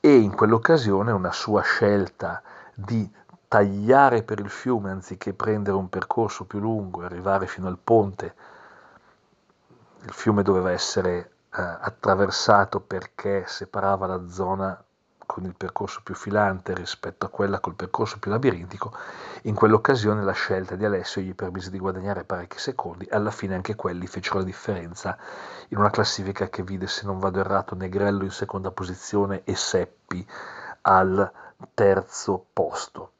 S2: E in quell'occasione una sua scelta di tagliare per il fiume anziché prendere un percorso più lungo e arrivare fino al ponte, il fiume doveva essere eh, attraversato perché separava la zona con il percorso più filante rispetto a quella col percorso più labirintico, in quell'occasione la scelta di Alessio gli permise di guadagnare parecchi secondi alla fine anche quelli fecero la differenza in una classifica che vide, se non vado errato, Negrello in seconda posizione e Seppi al terzo posto.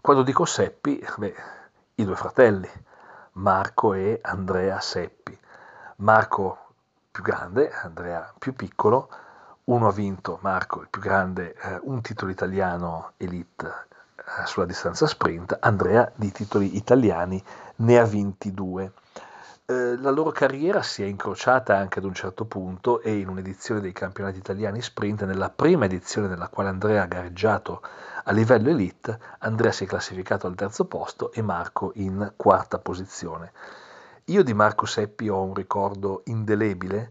S2: Quando dico Seppi, beh, i due fratelli, Marco e Andrea Seppi. Marco più grande, Andrea più piccolo, uno ha vinto, Marco, il più grande, eh, un titolo italiano elite eh, sulla distanza sprint, Andrea di titoli italiani ne ha vinti due. Eh, la loro carriera si è incrociata anche ad un certo punto e in un'edizione dei campionati italiani sprint, nella prima edizione nella quale Andrea ha gareggiato a livello elite, Andrea si è classificato al terzo posto e Marco in quarta posizione. Io di Marco Seppi ho un ricordo indelebile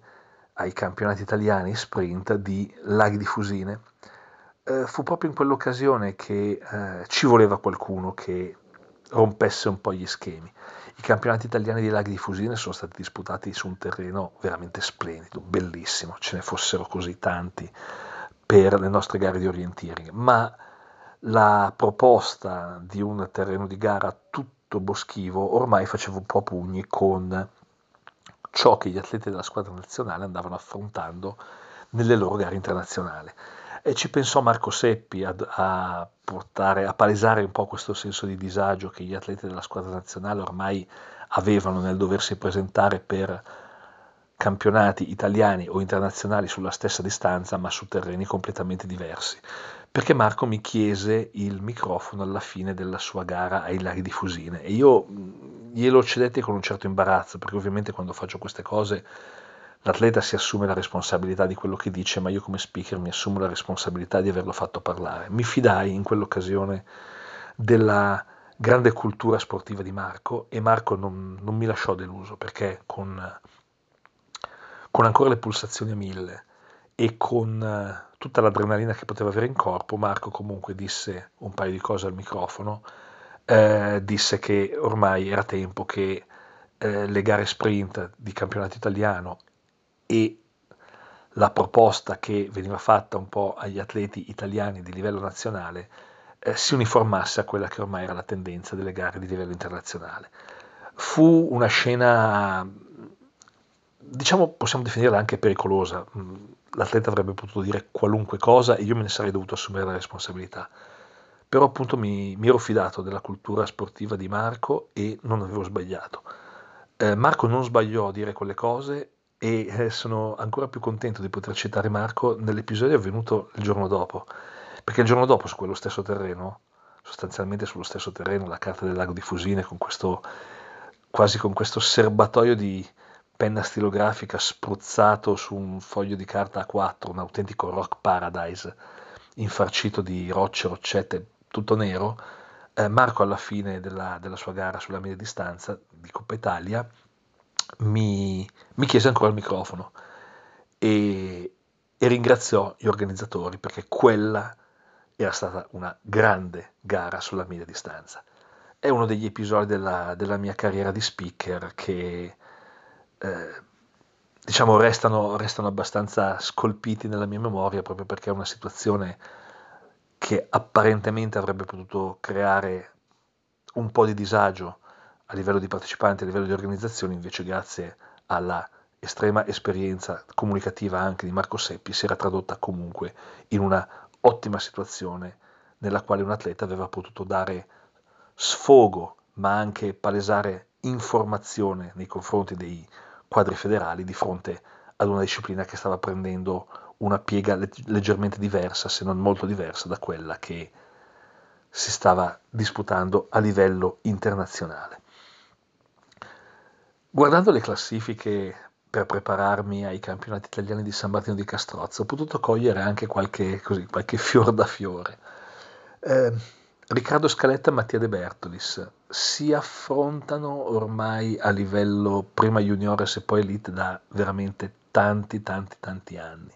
S2: ai campionati italiani sprint di Laghi di Fusine. Eh, fu proprio in quell'occasione che eh, ci voleva qualcuno che rompesse un po' gli schemi. I campionati italiani di Laghi di Fusine sono stati disputati su un terreno veramente splendido, bellissimo, ce ne fossero così tanti per le nostre gare di orienteering, ma la proposta di un terreno di gara tutto boschivo ormai faceva un po' pugni con ciò che gli atleti della squadra nazionale andavano affrontando nelle loro gare internazionali. E ci pensò Marco Seppi a, a, portare, a palesare un po' questo senso di disagio che gli atleti della squadra nazionale ormai avevano nel doversi presentare per campionati italiani o internazionali sulla stessa distanza ma su terreni completamente diversi. Perché Marco mi chiese il microfono alla fine della sua gara ai laghi di Fusine e io glielo cedetti con un certo imbarazzo, perché ovviamente quando faccio queste cose l'atleta si assume la responsabilità di quello che dice, ma io come speaker mi assumo la responsabilità di averlo fatto parlare. Mi fidai in quell'occasione della grande cultura sportiva di Marco e Marco non, non mi lasciò deluso perché con, con, ancora le pulsazioni a mille e con uh, tutta l'adrenalina che poteva avere in corpo, Marco comunque disse un paio di cose al microfono eh, disse che ormai era tempo che eh, le gare sprint di campionato italiano e la proposta che veniva fatta un po' agli atleti italiani di livello nazionale eh, si uniformasse a quella che ormai era la tendenza delle gare di livello internazionale. Fu una scena, diciamo, possiamo definirla anche pericolosa. L'atleta avrebbe potuto dire qualunque cosa e io me ne sarei dovuto assumere la responsabilità però appunto mi, mi ero fidato della cultura sportiva di Marco e non avevo sbagliato. Eh, Marco non sbagliò a dire quelle cose e eh, sono ancora più contento di poter citare Marco nell'episodio avvenuto il giorno dopo, perché il giorno dopo su quello stesso terreno, sostanzialmente sullo stesso terreno, la carta del lago di Fusine, con questo, quasi con questo serbatoio di penna stilografica spruzzato su un foglio di carta A4, un autentico rock paradise, infarcito di rocce, roccette, tutto nero, eh, Marco alla fine della, della, sua gara sulla media distanza di Coppa Italia mi, mi chiese ancora il microfono e, e ringraziò gli organizzatori perché quella era stata una grande gara sulla media distanza. È uno degli episodi della, della mia carriera di speaker che eh, diciamo restano, restano abbastanza scolpiti nella mia memoria proprio perché è una situazione che apparentemente avrebbe potuto creare un po' di disagio a livello di partecipanti, a livello di organizzazione, invece grazie alla estrema esperienza comunicativa anche di Marco Seppi si era tradotta comunque in una ottima situazione nella quale un atleta aveva potuto dare sfogo ma anche palesare informazione nei confronti dei quadri federali di fronte ad una disciplina che stava prendendo una piega leggermente diversa, se non molto diversa da quella che si stava disputando a livello internazionale. Guardando le classifiche per prepararmi ai campionati italiani di San Martino di Castrozzo ho potuto cogliere anche qualche, così, qualche fior da fiore. Eh, Riccardo Scaletta e Mattia De Bertolis si affrontano ormai a livello prima juniores e poi elite da veramente tanti tanti tanti anni.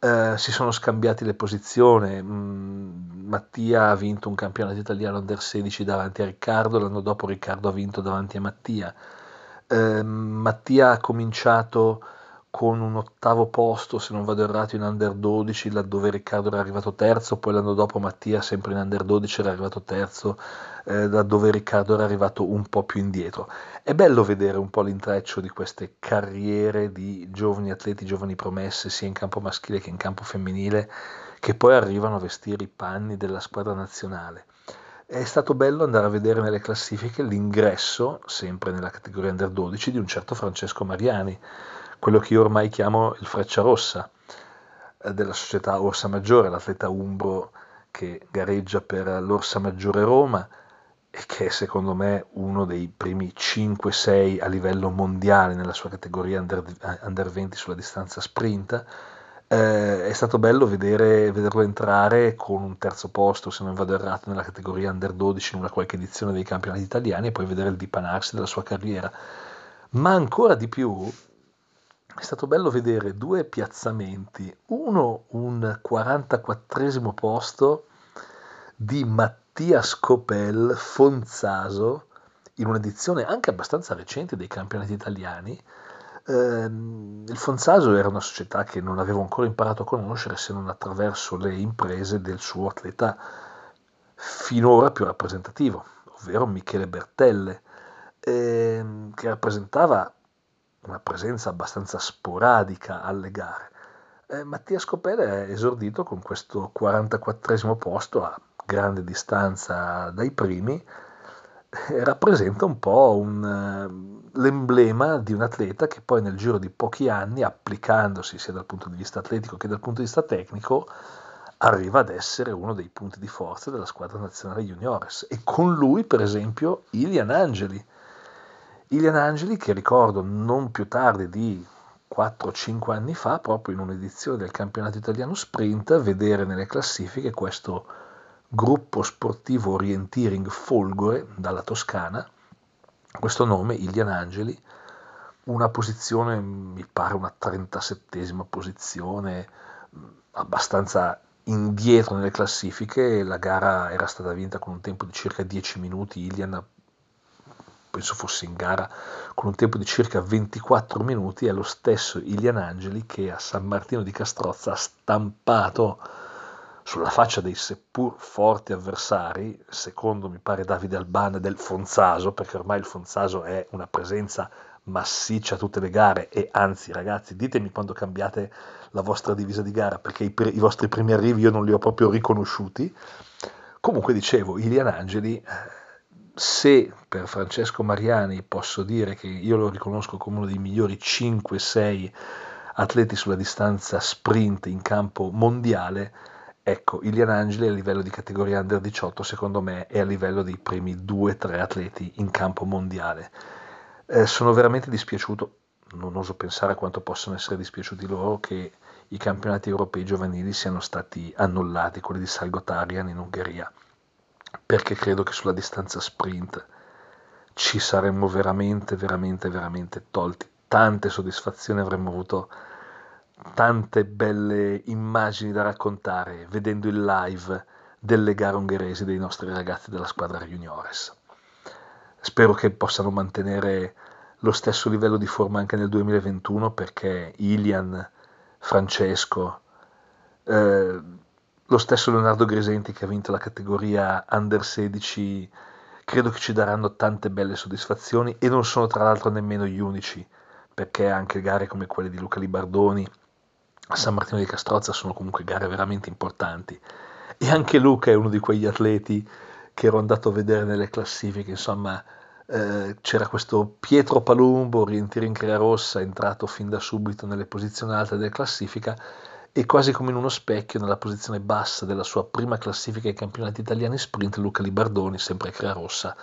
S2: Eh, si sono scambiati le posizioni, mm, Mattia ha vinto un campionato italiano under 16 davanti a Riccardo, l'anno dopo Riccardo ha vinto davanti a Mattia. Eh, Mattia ha cominciato con un ottavo posto, se non vado errato, in under 12, laddove Riccardo era arrivato terzo, poi l'anno dopo Mattia, sempre in under 12, era arrivato terzo, eh, laddove Riccardo era arrivato un po' più indietro. È bello vedere un po' l'intreccio di queste carriere di giovani atleti, giovani promesse, sia in campo maschile che in campo femminile, che poi arrivano a vestire i panni della squadra nazionale. È stato bello andare a vedere nelle classifiche l'ingresso, sempre nella categoria under 12, di un certo Francesco Mariani, quello che io ormai chiamo il Freccia Rossa eh, della società Orsa Maggiore, l'atleta umbro che gareggia per l'Orsa Maggiore Roma e che è secondo me uno dei primi 5-6 a livello mondiale nella sua categoria under, under 20 sulla distanza sprint. Eh, è stato bello vedere, vederlo entrare con un terzo posto, se non vado errato, nella categoria under 12 in una qualche edizione dei campionati italiani e poi vedere il dipanarsi della sua carriera. Ma ancora di più è stato bello vedere due piazzamenti, uno un 44 posto di Mattia Scopel Fonzaso in un'edizione anche abbastanza recente dei campionati italiani. Eh, il Fonzaso era una società che non avevo ancora imparato a conoscere se non attraverso le imprese del suo atleta finora più rappresentativo, ovvero Michele Bertelle, eh, che rappresentava una presenza abbastanza sporadica alle gare. Eh, Mattia Scopere è esordito con questo 44 posto a grande distanza dai primi e rappresenta un po' un, uh, l'emblema di un atleta che poi nel giro di pochi anni, applicandosi sia dal punto di vista atletico che dal punto di vista tecnico, arriva ad essere uno dei punti di forza della squadra nazionale juniores. E con lui, per esempio, Ilian Angeli, Ilian Angeli che ricordo non più tardi di 4-5 anni fa, proprio in un'edizione del campionato italiano sprint, vedere nelle classifiche questo gruppo sportivo orienteering Folgore dalla Toscana, questo nome Ilian Angeli, una posizione, mi pare una 37esima posizione, abbastanza indietro nelle classifiche, la gara era stata vinta con un tempo di circa 10 minuti, Ilian penso fosse in gara con un tempo di circa 24 minuti, è lo stesso Ilian Angeli che a San Martino di Castrozza ha stampato sulla faccia dei seppur forti avversari, secondo mi pare Davide Alban del Fonzaso, perché ormai il Fonzaso è una presenza massiccia a tutte le gare e anzi ragazzi ditemi quando cambiate la vostra divisa di gara perché i, i vostri primi arrivi io non li ho proprio riconosciuti. Comunque dicevo, Ilian Angeli eh, se per Francesco Mariani posso dire che io lo riconosco come uno dei migliori 5-6 atleti sulla distanza sprint in campo mondiale, ecco, Ilian Angeli a livello di categoria under 18 secondo me è a livello dei primi 2-3 atleti in campo mondiale. Eh, sono veramente dispiaciuto, non oso pensare a quanto possono essere dispiaciuti loro che i campionati europei giovanili siano stati annullati, quelli di Salgotarian in Ungheria perché credo che sulla distanza sprint ci saremmo veramente, veramente, veramente tolti tante soddisfazioni, avremmo avuto tante belle immagini da raccontare vedendo il live delle gare ungheresi dei nostri ragazzi della squadra juniores. Spero che possano mantenere lo stesso livello di forma anche nel 2021 perché Ilian, Francesco, eh, lo stesso Leonardo Gresenti che ha vinto la categoria Under 16 credo che ci daranno tante belle soddisfazioni e non sono tra l'altro nemmeno gli unici, perché anche gare come quelle di Luca Libardoni a San Martino di Castrozza sono comunque gare veramente importanti. E anche Luca è uno di quegli atleti che ero andato a vedere nelle classifiche, insomma, eh, c'era questo Pietro Palumbo, orientiere in crea rossa, entrato fin da subito nelle posizioni alte della classifica e quasi come in uno specchio nella posizione bassa della sua prima classifica ai campionati italiani sprint Luca Libardoni, sempre crea rossa,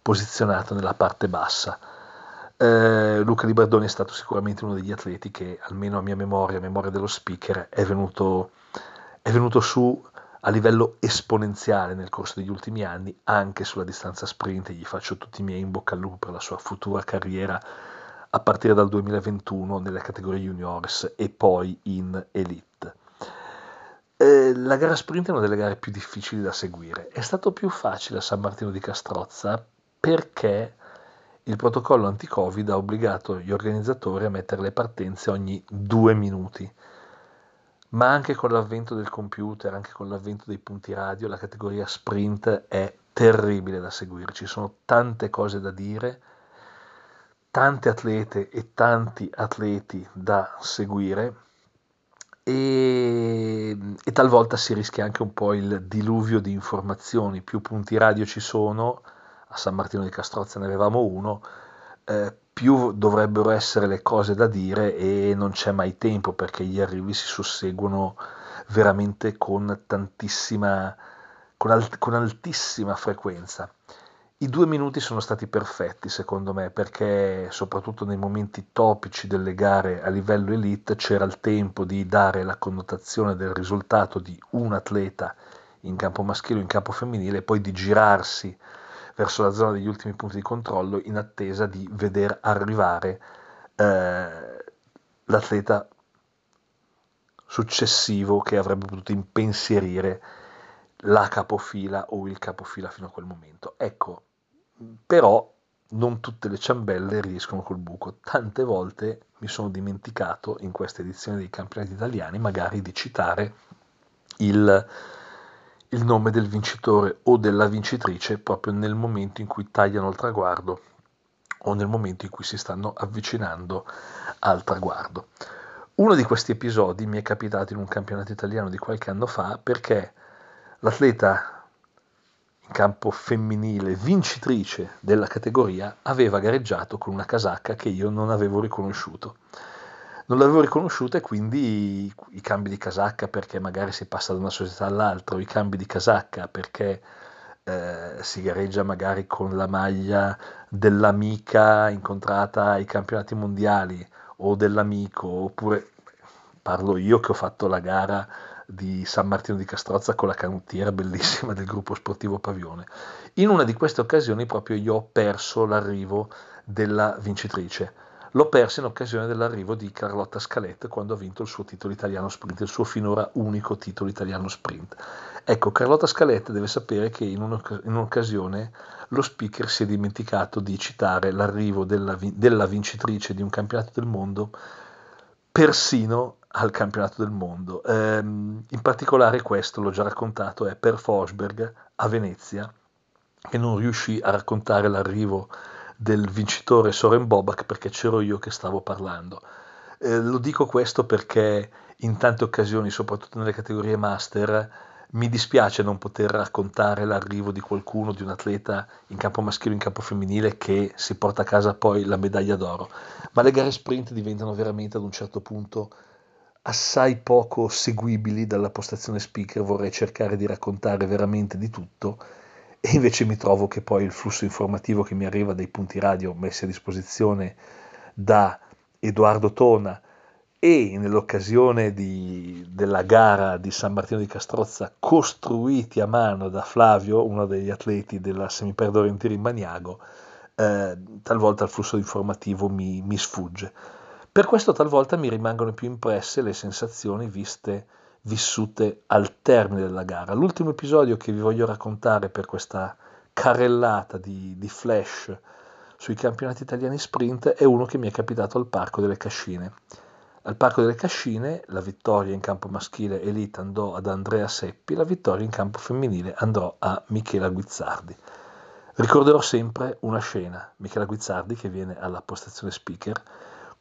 S2: posizionato nella parte bassa. Eh, Luca Libardoni è stato sicuramente uno degli atleti che, almeno a mia memoria, a memoria dello speaker, è venuto, è venuto su a livello esponenziale nel corso degli ultimi anni, anche sulla distanza sprint, e gli faccio tutti i miei in bocca al lupo per la sua futura carriera a partire dal 2021 nelle categorie juniores e poi in elite. Eh, la gara sprint è una delle gare più difficili da seguire. È stato più facile a San Martino di Castrozza perché il protocollo anti-Covid ha obbligato gli organizzatori a mettere le partenze ogni due minuti ma anche con l'avvento del computer, anche con l'avvento dei punti radio, la categoria sprint è terribile da seguire, ci sono tante cose da dire, tante atlete e tanti atleti da seguire e, e talvolta si rischia anche un po' il diluvio di informazioni, più punti radio ci sono, a San Martino di Castrozza ne avevamo uno, eh, più dovrebbero essere le cose da dire e non c'è mai tempo perché gli arrivi si susseguono veramente con tantissima, con, alt- con altissima frequenza. I due minuti sono stati perfetti secondo me perché soprattutto nei momenti topici delle gare a livello elite c'era il tempo di dare la connotazione del risultato di un atleta in campo maschile o in campo femminile e poi di girarsi verso la zona degli ultimi punti di controllo in attesa di veder arrivare eh, l'atleta successivo che avrebbe potuto impensierire la capofila o il capofila fino a quel momento. Ecco, però non tutte le ciambelle riescono col buco. Tante volte mi sono dimenticato in questa edizione dei campionati italiani magari di citare il il nome del vincitore o della vincitrice proprio nel momento in cui tagliano il traguardo o nel momento in cui si stanno avvicinando al traguardo. Uno di questi episodi mi è capitato in un campionato italiano di qualche anno fa perché l'atleta campo femminile vincitrice della categoria aveva gareggiato con una casacca che io non avevo riconosciuto. Non l'avevo riconosciuta e quindi i, cambi di casacca perché magari si passa da una società all'altra, o i cambi di casacca perché eh, si gareggia magari con la maglia dell'amica incontrata ai campionati mondiali o dell'amico, oppure parlo io che ho fatto la gara di San Martino di Castrozza con la canottiera bellissima del gruppo sportivo Pavione. In una di queste occasioni proprio io ho perso l'arrivo della vincitrice L'ho persa in occasione dell'arrivo di Carlotta Scalette quando ha vinto il suo titolo italiano sprint, il suo finora unico titolo italiano sprint. Ecco, Carlotta Scalette deve sapere che in, un'occasione lo speaker si è dimenticato di citare l'arrivo della, della vincitrice di un campionato del mondo persino al campionato del mondo. Ehm, in particolare questo, l'ho già raccontato, è per Forsberg a Venezia, che non riuscì a raccontare l'arrivo del vincitore Soren Bobak perché c'ero io che stavo parlando. Eh, lo dico questo perché in tante occasioni, soprattutto nelle categorie master, mi dispiace non poter raccontare l'arrivo di qualcuno, di un atleta in campo maschile o in campo femminile che si porta a casa poi la medaglia d'oro, ma le gare sprint diventano veramente ad un certo punto assai poco seguibili dalla postazione speaker, vorrei cercare di raccontare veramente di tutto e invece mi trovo che poi il flusso informativo che mi arriva dai punti radio messi a disposizione da Edoardo Tona e nell'occasione di, della gara di San Martino di Castrozza costruiti a mano da Flavio, uno degli atleti della Semiperdore in Tiri in Maniago, eh, talvolta il flusso informativo mi, mi sfugge. Per questo talvolta mi rimangono più impresse le sensazioni viste vissute al termine della gara. L'ultimo episodio che vi voglio raccontare per questa carrellata di, di flash sui campionati italiani sprint è uno che mi è capitato al Parco delle Cascine. Al Parco delle Cascine la vittoria in campo maschile elite andò ad Andrea Seppi, la vittoria in campo femminile andò a Michela Guizzardi. Ricorderò sempre una scena, Michela Guizzardi che viene alla postazione speaker,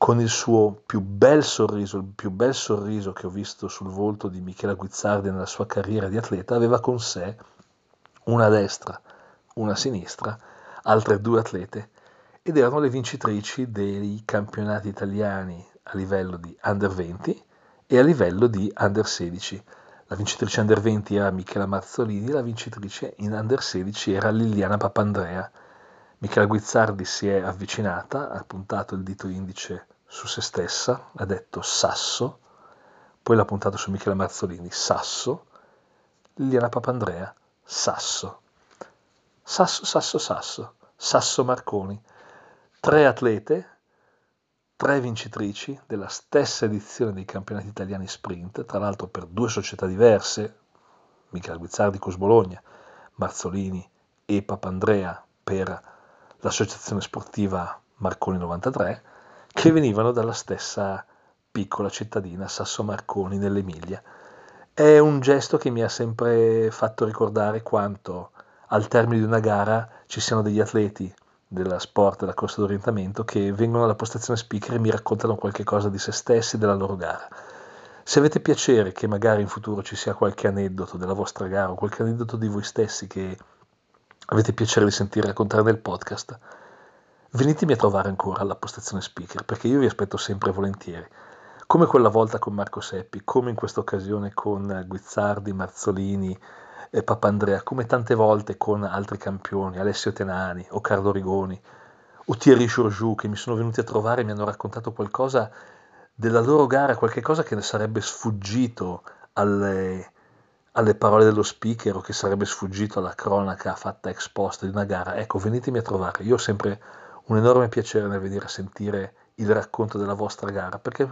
S2: con il suo più bel sorriso, il più bel sorriso che ho visto sul volto di Michela Guizzardi nella sua carriera di atleta, aveva con sé una destra, una sinistra, altre due atlete, ed erano le vincitrici dei campionati italiani a livello di under 20 e a livello di under 16. La vincitrice under 20 era Michela Marzolini, la vincitrice in under 16 era Liliana Papandrea. Michela Guizzardi si è avvicinata, ha puntato il dito indice su se stessa, ha detto sasso, poi l'ha puntato su Michela Marzolini, sasso, Liliana Papandrea, sasso. Sasso, sasso, sasso, sasso Marconi. Tre atlete, tre vincitrici della stessa edizione dei campionati italiani sprint, tra l'altro per due società diverse, Michela Guizzardi Cus Bologna, Marzolini e Papandrea per l'associazione sportiva Marconi 93, che venivano dalla stessa piccola cittadina Sasso Marconi nell'Emilia. È un gesto che mi ha sempre fatto ricordare quanto al termine di una gara ci siano degli atleti della sport, della corsa d'orientamento, che vengono alla postazione speaker e mi raccontano qualche cosa di se stessi e della loro gara. Se avete piacere che magari in futuro ci sia qualche aneddoto della vostra gara o qualche aneddoto di voi stessi che avete piacere di sentire raccontare nel podcast, venitemi a trovare ancora alla postazione speaker perché io vi aspetto sempre volentieri. Come quella volta con Marco Seppi, come in questa occasione con Guizzardi, Marzolini, e Papandrea, come tante volte con altri campioni, Alessio Tenani o Carlo Rigoni o Thierry Georgiou, che mi sono venuti a trovare e mi hanno raccontato qualcosa della loro gara, qualche cosa che ne sarebbe sfuggito alle, alle parole dello speaker o che sarebbe sfuggito alla cronaca fatta ex post di una gara, ecco, venitemi a trovare. Io ho sempre un enorme piacere nel venire a sentire il racconto della vostra gara, perché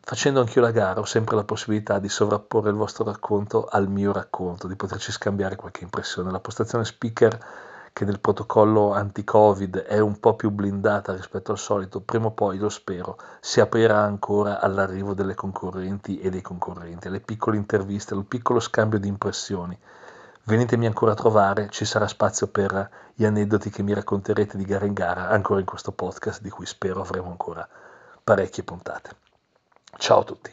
S2: facendo anch'io la gara ho sempre la possibilità di sovrapporre il vostro racconto al mio racconto, di poterci scambiare qualche impressione. La postazione speaker che nel protocollo anti-Covid è un po' più blindata rispetto al solito, prima o poi, lo spero, si aprirà ancora all'arrivo delle concorrenti e dei concorrenti, alle piccole interviste, al piccolo scambio di impressioni. Venitemi ancora a trovare, ci sarà spazio per gli aneddoti che mi racconterete di gara in gara, ancora in questo podcast di cui spero avremo ancora parecchie puntate. Ciao a tutti.